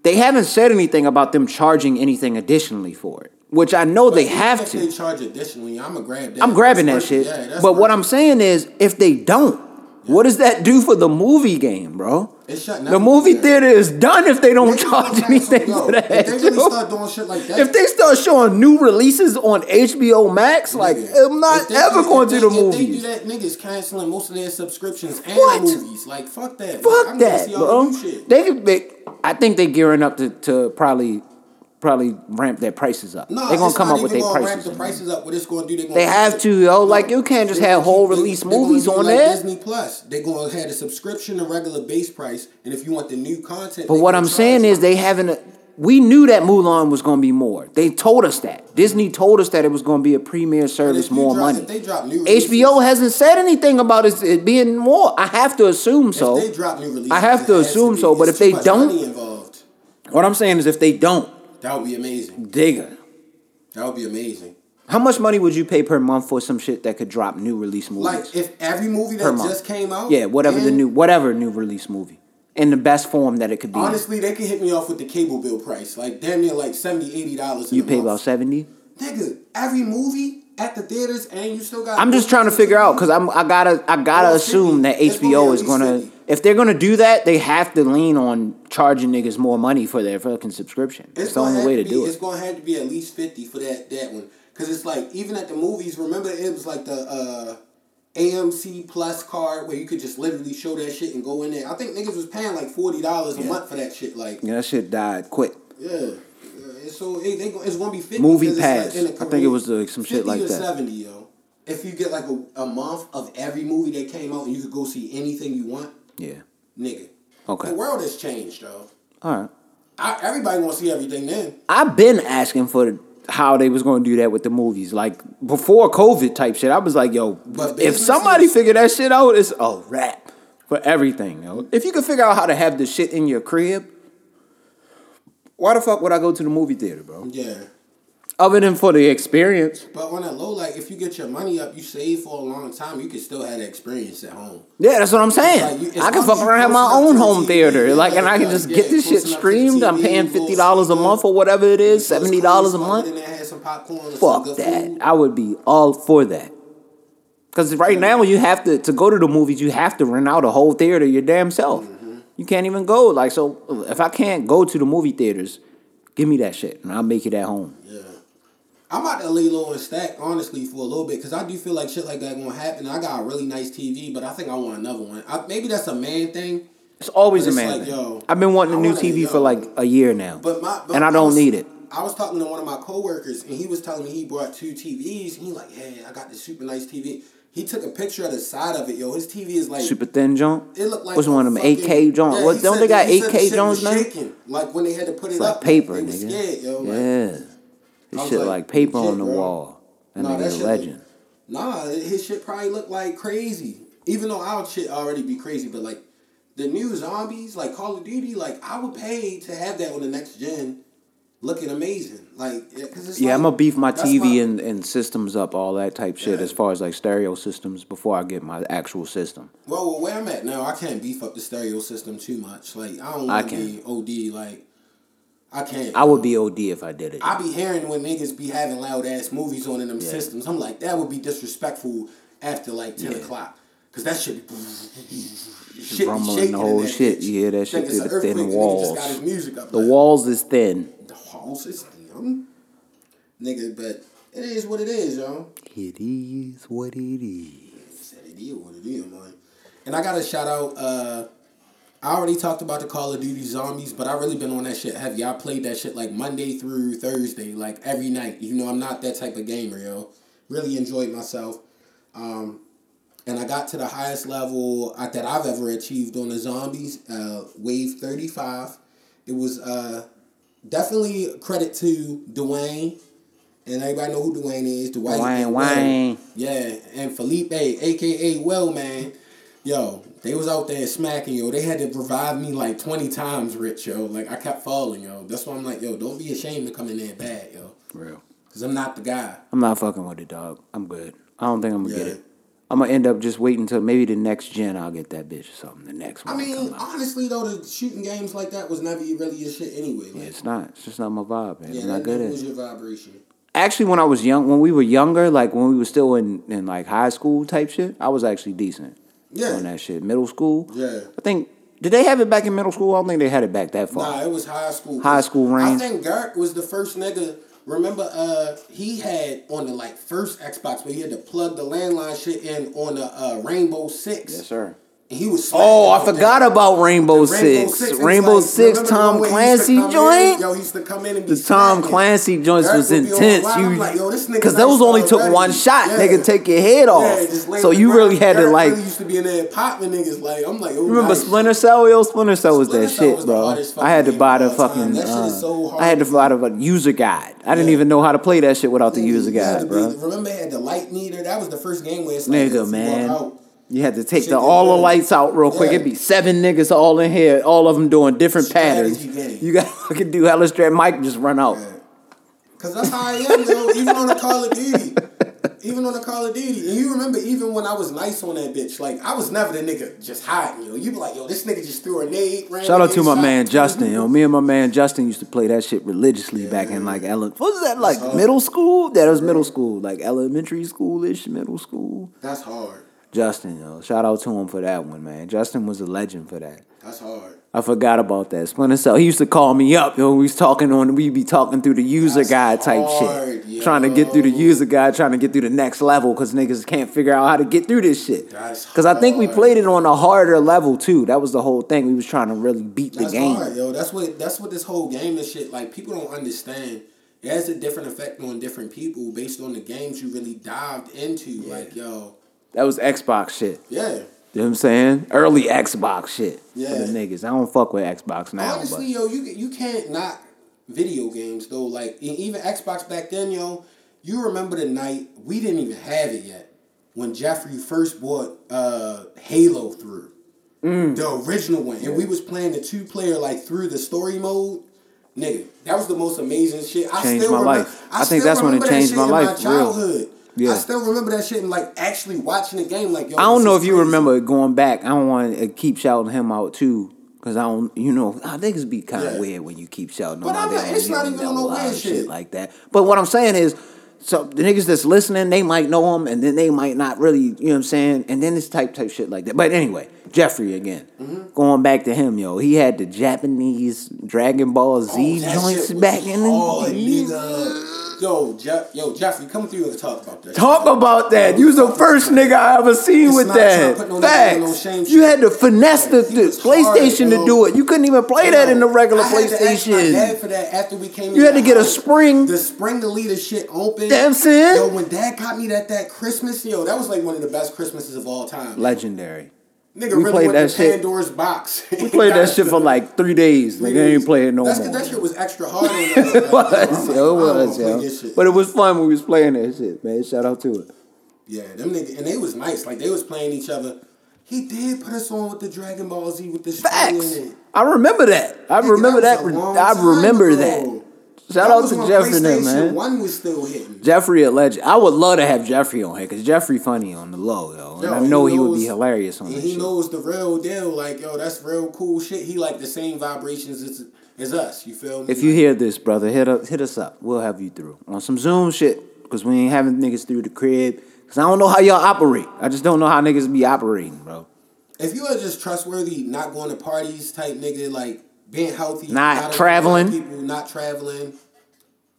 They haven't said anything about them charging anything additionally for it, which I know they But even have if to. They charge additionally. I'm gonna grab that. I'm grabbing that That's shit. yeah, that's but what I'm saying is, if they don't, what does that do for the movie game, bro? It's shutting The movie theater is done if they don't Niggas charge anything yo, for that. If they really start doing shit like that, If they start showing new releases on HBO Max, like nigga, I'm not they ever do- going if to they- the If they do that, niggas canceling most of their subscriptions and What? movies. Like fuck that. Fuck that, bro. They could. They, I think they gearing up to, to probably probably ramp their prices up. No, They're gonna come up with their prices. The prices up. What it's gonna do? They, gonna They have to, yo. Like, you can't just have whole release movies on like there. Disney Plus. They're gonna have the subscription, the regular base price, and if you want the new content. But what I'm saying is they haven't. A, we knew that Mulan was going to be more. They told us that. Disney told us that it was going to be a premiere service, more drop- money. they drop new releases- HBO hasn't said anything about it, being more. I have to assume so. If they drop new releases, I have to assume be. so, but if they don't- involved, what I'm saying is, if they don't, that would be amazing. digger. That would be amazing. How much money would you pay per month for some shit that could drop new release movies? Like if every movie that month. just came out, yeah, whatever the new whatever new release movie in the best form that it could be. Honestly, they could hit me off with the cable bill price, like damn near like 70 dollars. you pay about seventy. Nigga, every movie at the theaters, and you still got. I'm just trying to figure out because I'm I gotta I gotta Well, assume that 50. Gonna HBO is gonna 50. if they're gonna do that they have to lean on charging niggas more money for their fucking subscription. It's, the only way to be, do it. It's gonna have to be at least fifty for that that one, because it's like even at the movies. Remember, it was like the uh, AMC Plus card where you could just literally show that shit and go in there. I think niggas was paying like forty dollars a month for that shit. Like, Yeah, that shit died quick. yeah. So it, they, it's gonna be fifty. Movie it's like Pass. in think it was, uh, some shit 50 like that. Seventy, yo. If you get like a, a month of every movie that came out and you could go see anything you want, Yeah. nigga. Okay. The world has changed, though. All right. I, everybody want to see everything then. I've been asking for how they was going to do that with the movies. Like before COVID type shit, I was like, yo, But if somebody figure that shit out, it's a wrap for everything. Yo. If you can figure out how to have the shit in your crib, why the fuck would I go to the movie theater, bro? Yeah. Other than for the experience. But on a low, like if you get your money up, you save for a long time, you can still have the experience at home. Yeah, that's what I'm saying. Like, you- I can fuck around have my own home TV, theater, yeah, like, and I can just yeah, get this shit enough to the streamed. I'm paying fifty dollars a month or whatever it is, seventy dollars a month. And then have some popcorn. or some Fuck that. food. I would be all for that. Cause right now you have to to go to the movies, you have to rent out a whole theater your damn self. Mm-hmm. You can't even go. Like so, if I can't go to the movie theaters, give me that shit and I'll make it at home. Yeah. I'm about to lay low and stack honestly for a little bit because I do feel like shit like that gonna happen. I got a really nice TV, but I think I want another one. I, maybe that's a man thing. It's always a man. like, thing. yo, I've been wanting a I new TV for like a year now, But my but and I don't was- need it. I was talking to one of my coworkers and he was telling me he brought two TVs and he like, yeah, I got this super nice TV. He took a picture of the side of it, yo. His TV is like Super thin junk. It looked like What's one of them fucking- 8K joints? Yeah, what don't they got that- he said 8K shit joints now? shaking. Like when they had to put it It's up, like paper, they nigga. Scared, yo. Like, yeah, I this shit like, like paper legit, on the bro. wall. That Nah, nigga's a shit legend. Nah, his shit probably looked like crazy. Even though our shit already be crazy, but like the new zombies, like Call of Duty, like I would pay to have that on the next gen, looking amazing. Like, yeah, cause it's Yeah, like, I'm gonna beef my TV my- and, and systems up, all that type shit, Yeah. as far as like stereo systems before I get my actual system. Well, well, where I'm at now, I can't beef up the stereo system too much. Like, I don't want to be OD. Like, I can't. I would be OD if I did it. I be hearing when niggas be having loud ass movies on in them Yeah. systems. I'm like, that would be disrespectful after like ten o'clock. Cause that shit be shit Rumbling the whole shit. bitch. You hear that shit through the thin earthquake and nigga walls. Just got his music up The walls is thin. The walls is thin. Nigga, but it is what it is, yo. It is what it is. Said it is what it is, man. And I gotta shout out. uh I already talked about the Call of Duty Zombies, but I really been on that shit heavy. I played that shit like Monday through Thursday, like every night. You know, I'm not that type of gamer, yo. Really enjoyed myself. Um, and I got to the highest level I, that I've ever achieved on the zombies, uh, wave 35. It was uh, definitely credit to Dwayne and everybody know who Dwayne is. Dwayne and Wayne. Yeah, and Felipe, aka Well man. Yo, they was out there smacking, yo. They had to revive me like 20 times, Rich, yo. Like, I kept falling, yo. That's why I'm like, yo, don't be ashamed to come in there bad, yo. Real. Because I'm not the guy. I'm not fucking with it, dog. I'm good. I don't think I'm gonna get it. I'm gonna end up just waiting until maybe the next gen. I'll get that bitch or something. The next one. I mean, honestly, though, the shooting games like that was never really your shit anyway. Yeah, it's not. It's just not my vibe, man. yeah, I'm that, not good that at was your vibration. Actually, when I was young, when we were younger, like when we were still in, in like high school type shit, I was actually decent Yeah. on that shit. Middle school, Yeah. I think. Did they have it back in middle school? I don't think they had it back that far. Nah, it was high school. High school range. I think Garrett was the first nigga. Remember, uh, he had on the like first Xbox where he had to plug the landline shit in on the uh, Rainbow Six. yes, sir. And he was. Oh, I forgot about Rainbow, Six. it Rainbow like, Six, Tom one where he used to Clancy joint. Yo, he used to come in and be The Tom smacking. Clancy joints was would be on intense. You, like, yo, this nigga because those only took one shot, Yeah. nigga, take your head off. Yeah, so you really had to like. really used to be in there popping niggas. Like I'm like, oh, Remember nice. Splinter Cell? Yo, Splinter Cell was Splinter that Cell shit, was bro. I had to buy the fucking. time. That shit is uh, so hard I had to buy the user guide. I didn't even know how to play that shit without the user guide, bro. Remember, had the light meter. That was the first game where it's like, Nigga, man. You had to take Shit the all the lights out real quick. Yeah. It'd be seven niggas all in here, all of them doing different Strategy patterns. game. You got to fucking do hella straight. Mike just run out. Cause that's how I am, yo. Even on the Call of Duty, even on the Call of Duty, and you remember, even when I was nice on that bitch, like I was never the nigga just hiding, yo. You be like, yo, this nigga just threw a nade. Shout out to my shot man Justin. Yo, me and my man Justin used to play that shit religiously back in like ele- what was that like middle school? That was middle school, like elementary schoolish, middle school. That's hard. Justin, yo, shout out to him for that one, man. Justin was a legend for that. That's hard. I forgot about that. Splinter Cell. He used to call me up, yo. We was talking on. We be talking through the user That's guide type hard, shit, trying to get through the user guide, trying to get through the next level, because niggas can't figure out how to get through this shit. That's Because I think we played it on a harder level too. That was the whole thing. We was trying to really beat the game. hard, yo. That's what that's what this whole game and shit. Like people don't understand. It has a different effect on different people based on the games you really dived into. Like yo, That was Xbox shit. yeah. You know what I'm saying? Early Xbox shit for Yeah. the niggas. I don't fuck with Xbox now, Honestly, yo, you you can't not video games though. Like even Xbox back then, yo. You remember the night we didn't even have it yet when Jeffrey first bought uh, Halo through Mm. the original one, and we was playing the two player like through the story mode. Nigga, that was the most amazing shit. I Changed still my remember, life. I think that's when it changed my life, real. childhood. Yeah. I still remember that shit and like actually watching the game. Like yo, I don't know if you remember going back. I don't want to keep shouting him out too. Cause I don't, you know, I think it's be kind of Yeah. weird when you keep shouting But. I'm not- it's not even no weird shit shit. like that. But what I'm saying is, so the niggas that's listening, they might know him, and then they might not really, you know what I'm saying. And then this type type shit like that. But anyway, Jeffrey again, Mm-hmm. going back to him, yo, he had the Japanese Dragon Ball Z Oh, joints back in the day. nigga. Yo, Jeff, yo, Jeffrey, come through and talk about that. Talk about that. You was the first nigga I ever seen It's with not trying to that. no in no shame You had to finesse the, He the was hard, PlayStation to do it. You couldn't even play that in the regular I had to ask my PlayStation. dad for that after we came. You had to get a spring. The spring to leave the shit open. You know what I'm saying? Yo, when dad got me that that Christmas, yo, that was like one of the best Christmases of all time. Legendary. Nigga we really played that shit. Pandora's box. We played that shit for like three days. Nigga, I ain't playing no That's more. that shit was extra hard. it was, like, it was, yo. But it was fun when we was playing that shit, man. Shout out to it. Yeah, them niggas, and they was nice. Like they was playing each other. He did put us on with the Dragon Ball Z with the Facts. I remember that. I Nigga, remember that. a I remember ago. that. Shout out to Jeffrey them, man. One was still hitting. Jeffrey a legend. I would love to have Jeffrey on here because Jeffrey funny on the low, yo. And Yo, I know he, would be hilarious on And he shit. knows the real deal. Like, yo, that's real cool shit. He like the same vibrations as, as us. You feel me? If you hear this, brother, hit up, hit us up. We'll have you through on some Zoom shit because we ain't having niggas through the crib. Because I don't know how y'all operate. I just don't know how niggas be operating, bro. if you are just trustworthy, not going to parties type nigga, like being healthy, Not traveling. people, not traveling,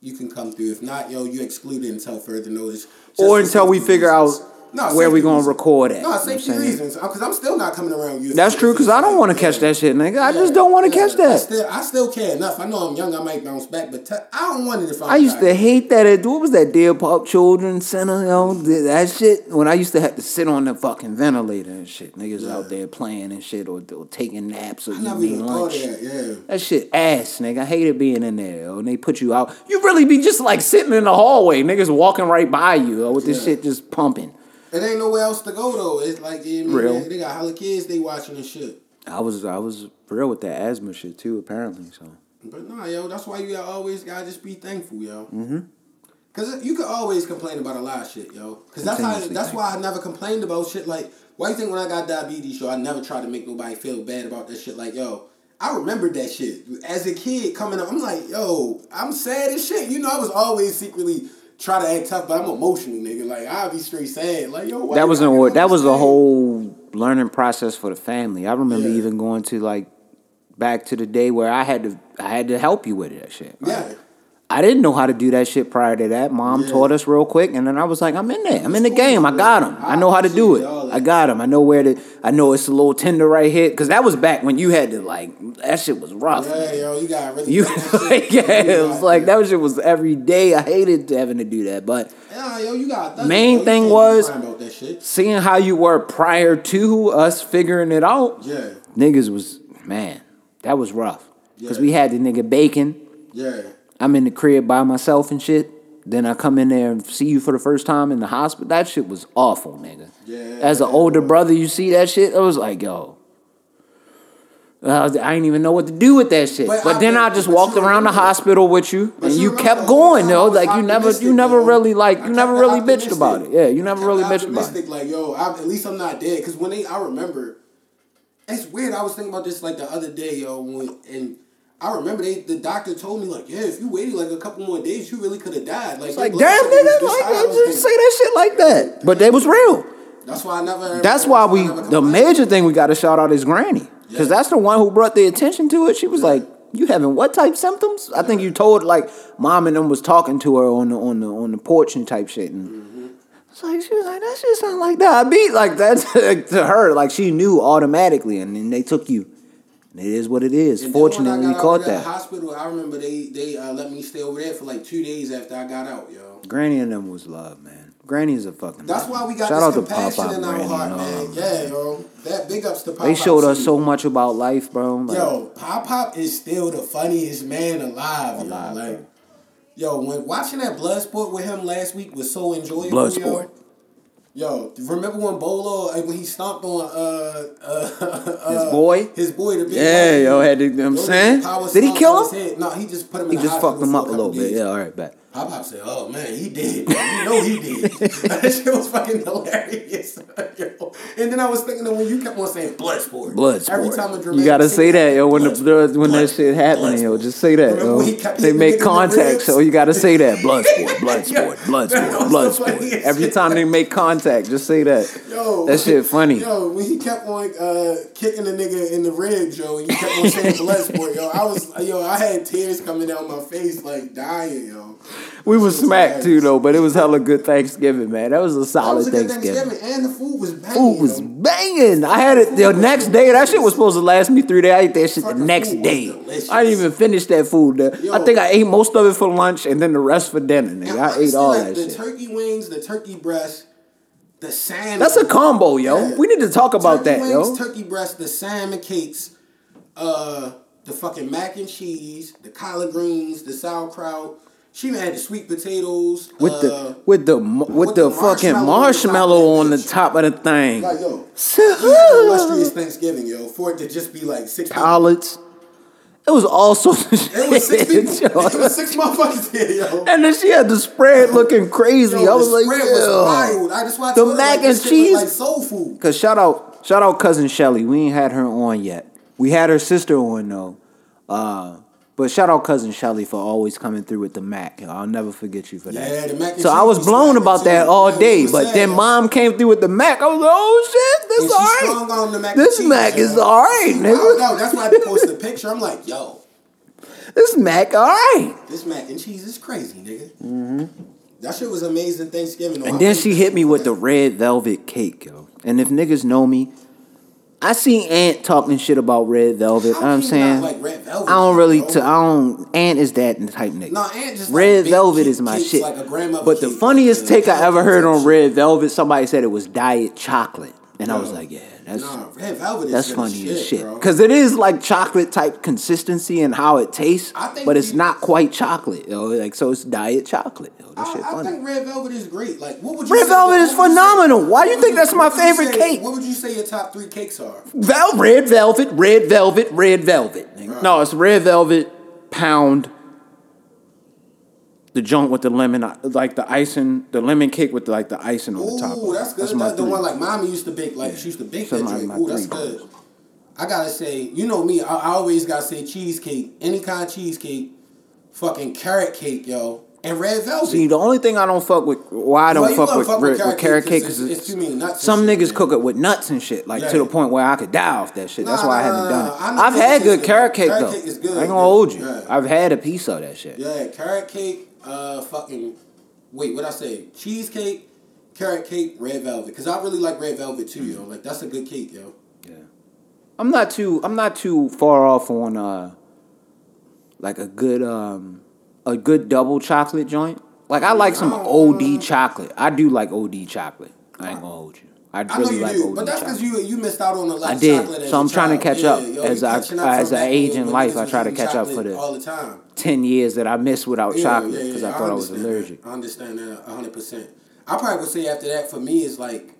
you can come through. If not, yo, you excluded until further notice. Or until we figure out reasons. No, where we gonna reasons. record at. No, You know safety saying? reasons. Because I'm still not coming around you. That's true, because I don't want to catch that shit, nigga. I just don't want to catch I that. still, I still care enough. I know I'm young. I might bounce back, but I don't want it if I'm. I used to hate that. At, what was that Deer Park Children's Center? You know, that shit. When I used to have to sit on the fucking ventilator and shit, niggas out there playing and shit, or, or taking naps or I never eating even lunch. that. Yeah. That shit ass, nigga. I hated being in there. Yo. And they put you out. You really be just like sitting in the hallway, niggas walking right by you yo, with this shit just pumping. It ain't nowhere else to go though. It's like yeah, Real. They got hella kids. They watching and shit. I was I was real with that asthma shit too, apparently. So But nah, yo, that's why you always gotta just be thankful, yo. Mm-hmm. Cause you could always complain about a lot of shit, yo. Cause that's how. That's thankful. why I never complained about shit. Like, why you think when I got diabetes, yo, I never tried to make nobody feel bad about that shit. Like, yo, I remembered that shit as a kid coming up. I'm like, yo, I'm sad as shit. You know, I was always secretly try to act tough, but I'm emotional, nigga. Like, I'll be straight sad. Like, yo, that was gotta that was a whole learning process for the family. I remember Yeah. even going to like back to the day where I had to I had to help you with that shit. Like, Yeah. I didn't know how to do that shit prior to that. Mom Yeah. taught us real quick, and then I was like, I'm in there. I'm in the game. I got him. I know how to do it. appreciate all that. I got him. I know where to. I know it's a little tender right here because that was back when you had to like that shit was rough. Yeah, yo, you got really. You put that shit- like, yeah, it was like that shit was every day. I hated having to do that, but Yeah, yo, you got. Main thing was- crying about that shit. seeing how you were prior to us figuring it out, Yeah, niggas was man, that was rough. Cause Yeah. we had the nigga bacon. yeah. I'm in the crib by myself and shit. Then I come in there and see you for the first time in the hospital. That shit was awful, nigga. Yeah, As an older brother, you see that shit. I was like, yo. I was- I didn't even know what to do with that shit. But, But I- then I just walked around the hospital with you, and you kept going, though. Like you never, you never really like, you never really bitched about it. Yeah, you never really bitched about it. Like, yo, I, at least I'm not dead. Because when they, I remember, it's weird. I was thinking about this like the other day, yo, when, and I remember they, the doctor told me like, yeah, if you waited like a couple more days, you really could have died. Like, like, damn, nigga, like. I I just say that shit like that. But they was real. That's why I never. That's why we, the major thing we got to shout out is Granny. Because Yeah. that's the one who brought the attention to it. She was like, you having what type symptoms? I think you told like mom and them was talking to her on the on the on the porch and type shit. And Mm-hmm. it's like she was like, that shit sound like diabetes. Like that to her, like she knew automatically. And then they took you. It is what it is. And then when I Fortunately, we caught that. hospital. I remember they they uh, let me stay over there for like two days after I got out, yo. Granny and them was love, man. Granny is a fucking. That's love. why we got Shout this out to compassion Pop in our Granny heart, all man. Yeah, yo. That big ups to Pop. They showed us too. so much about life, bro. Like, Yo, Pop Pop is still the funniest man alive. Alive, yo. Like, yo, when watching that Bloodsport with him last week was so enjoyable. Bloodsport. Yo. Yo, remember when Bolo uh, when he stomped on uh, uh, His boy? his boy the big Yeah, yo, had to- you know what I'm saying? Did he kill him? No, he just put him in he just fucked him up a little bit. Yeah, all right, bet. Pop Pop said, "Oh man, he did. You know he did." that shit was fucking hilarious. yo. And then I was thinking that when you kept on saying blood sport, Blood sport. Every time a you gotta say that, yo. When the, when that shit happening, yo, just say that, yo. when he kept They make contact, so you gotta say that. Blood sport, blood Yeah. sport, blood sport, blood sport. funniest Every time they make contact, just say that. Yo, that shit funny. Yo, when he kept on uh, kicking the nigga in the ribs, yo, and you kept on saying blood sport, yo, I was, yo, I had tears coming down my face, like dying, yo. We was smacked too, though, but it was hella good Thanksgiving, man. That was a solid was a Thanksgiving. Thanksgiving, and the food was banging. Food was banging. I had it the next day. That shit was supposed to last me three days. I ate that shit the next day. I didn't even finish that food. The- I think I ate most of it for lunch and then the rest for dinner, nigga. And I ate all like, that the shit. turkey wings, the turkey breast, the salmon. That's a combo, yo. Yeah. We need to talk about turkey that, wings, yo. Turkey breast, the salmon cakes, uh, the fucking mac and cheese, the collard greens, the sauerkraut. She had the sweet potatoes. With uh, the with the with, with the, the fucking marshmallow marshmallow on the top of the thing. like yo, we had an illustrious Thanksgiving, yo, for it to just be like six. Collards. It was all sorts of shit. It was six people. It was six motherfuckers here, yo. And then she had the spread looking crazy. Yo, I was the like, spread was "Yo." wild. I just watched The mac and cheese? like soul food. Cause shout out, shout out cousin Shelly. We ain't had her on yet. We had her sister on though. Uh, but shout out cousin Shelly for always coming through with the mac. I'll never forget you for that. Yeah, the mac so I was blown about too. that all day. But sad. then mom came through with the mac. I was like, oh shit, this all the mac This cheese, mac yo. is all right, I nigga. don't know. That's why I posted the picture. I'm like, yo, This mac all right. this mac and cheese is crazy, nigga. Mhm. That shit was amazing Thanksgiving. though. And then she hit me with the red velvet cake, yo. And if niggas know me, I seen Ant talking shit about red velvet. How I'm saying like red velvet I don't really. bro? I don't. Ant is that type nigga. Nah, Ant just red big velvet is my shit. like but the funniest take I ever heard on red velvet, somebody said it was diet chocolate, and I was like, yeah, that's Nah, red velvet is that's funny as shit because it is like chocolate type consistency and how it tastes, I think but it's we- not quite chocolate. Yo, like so it's diet chocolate. Yo, that shit I, I funny. think red velvet is great. Like, what would you Red say- velvet is what say- phenomenal. Why you think that's my what would you favorite say- cake? What would you say your top three cakes are? Vel- red velvet, red velvet, red velvet. nigga. No, it's red velvet, pound, the joint with the lemon, like the icing, the lemon cake with like the icing on the top. Ooh, that's good. my That's, the three. one like mommy used to bake. Like she used to bake So that drink. my Ooh, that's good. goals. I gotta say, you know me. I, I always gotta say cheesecake, any kind of cheesecake, fucking carrot cake, yo, and red velvet. See, the only thing I don't fuck with, why I don't fuck with, fuck with carrot with carrot cake 'cause because it's- it's too many nuts some shit, niggas man. cook it with nuts and shit, like Yeah. to the point where I could die off that shit. That's Nah, why I haven't done it. know I've had good carrot cake Carrot though. cake is good. I ain't gonna hold you. Yeah. I've had a piece of that shit. Yeah, carrot cake, uh, fucking. Wait, what I say? Cheesecake, carrot cake, red velvet. Because I really like red velvet too, yo. Like that's a good cake, yo. Yeah, I'm not too I'm not too far off on uh like a good um a good double chocolate joint. Like I like some oh. OD chocolate. I do like OD chocolate. I ain't gonna hold you. I I know really you like do, OD but that's because chocolate. you you missed out on a lot I of did. chocolate. as So I'm trying to child. catch up. yo, you As I- catching up as from I age in when life, niggas I was try to eating catch up for chocolate the- all the time. Ten years that I missed without Yeah, chocolate yeah, because yeah, I thought I was understand that. allergic. I understand that hundred percent. I probably would say after that for me is like.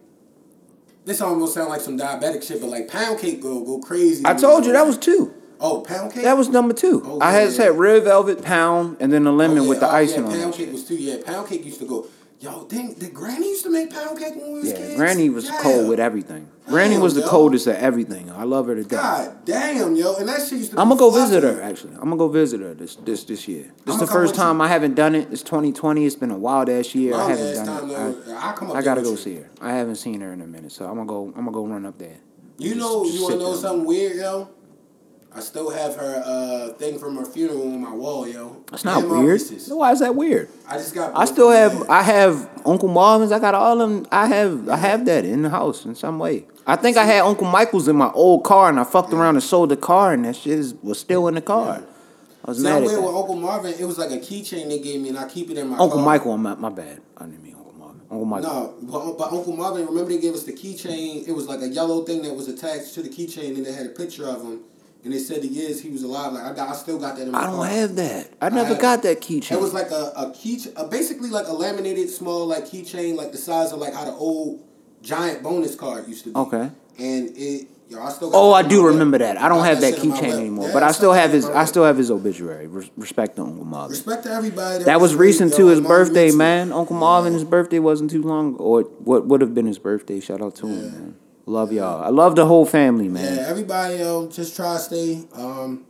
This almost sound like some diabetic shit, but like pound cake go go crazy. I told you that was two. Oh, pound cake. That was number two. Oh, I had yeah. said red velvet pound and then the oh, lemon Oh, yeah. with the Oh, icing yeah, on Pound cake was two. Yeah, pound cake used to go. Yo, dang, did Granny used to make pound cake when we was Yeah, kids? Granny was Yeah. cold with everything. Granny Damn, was the yo. coldest at everything. I love her to death. God damn, yo, and that shit used to. I'm gonna go visit her. Actually, I'm gonna go visit her this this this year. This I'ma the first with you. time I haven't done it. It's 2020. It's been a wild ass year. I haven't done it. though. I'll come up I, I gotta go you. see her. I haven't seen her in a minute, so I'm gonna go. I'm gonna go run up there. You Just- know, just you wanna know something weird, yo? I still have her uh, thing from her funeral on my wall, yo. That's not And weird. Reese's. Why is that weird? I just got. I still have. I have Uncle Marvin's. I got all of them. I have. I have that in the house in some way. I think I had Uncle Michael's in my old car, and I fucked around and sold the car, and that shit is, was still in the car. I was See, mad weird with. Uncle Marvin. It was like a keychain they gave me, and I keep it in my Uncle car. Michael, my, my bad. I didn't mean Uncle Marvin. Uncle Michael. No, but, but Uncle Marvin, remember they gave us the keychain? It was like a yellow thing that was attached to the keychain, and it had a picture of him. And they said the years he was alive. Like I got, I still got that in my I don't car. have that. I never have- got that keychain. It was like a, a key, a, basically like a laminated small like keychain, like the size of like how the old giant bonus card used to be. Okay. And it, yo, I still. Got Oh, I do remember that. I don't got have that shit in my keychain anymore, Yeah, but I still have his. I still have his obituary. Res- Respect to Uncle Marvin. Respect to everybody. That was great, recent too. His birthday, man. Uncle Marvin, his birthday wasn't too long, or what would have been his birthday. Shout out to him, man. Love y'all. I love the whole family, man. Yeah, everybody, yo, just try to stay um,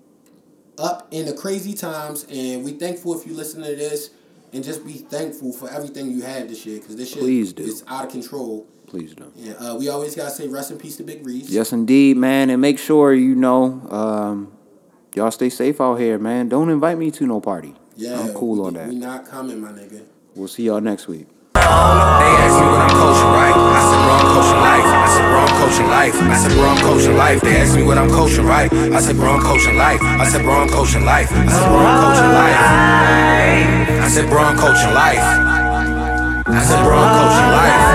up in the crazy times, and we thankful if you listen to this, and just be thankful for everything you have this year, because this shit Please do. is out of control. Please do. And uh, we always gotta say rest in peace to Big Reese. Yes, indeed, man. And make sure you know, um, y'all stay safe out here, man. Don't invite me to no party. Yeah, I'm cool we, on that. We not coming, my nigga. We'll see y'all next week. They ask me what I'm coaching, right? I said, bro, I'm coaching life. I said, bro, I'm coaching life. I said, bro, I'm coaching life. They ask me what I'm coaching, right? I said, bro, I'm coaching life. I said, bro, I'm coaching life. I said, bro, I'm coaching life. I said, bro, I'm coaching life. I said, bro, I'm coaching life.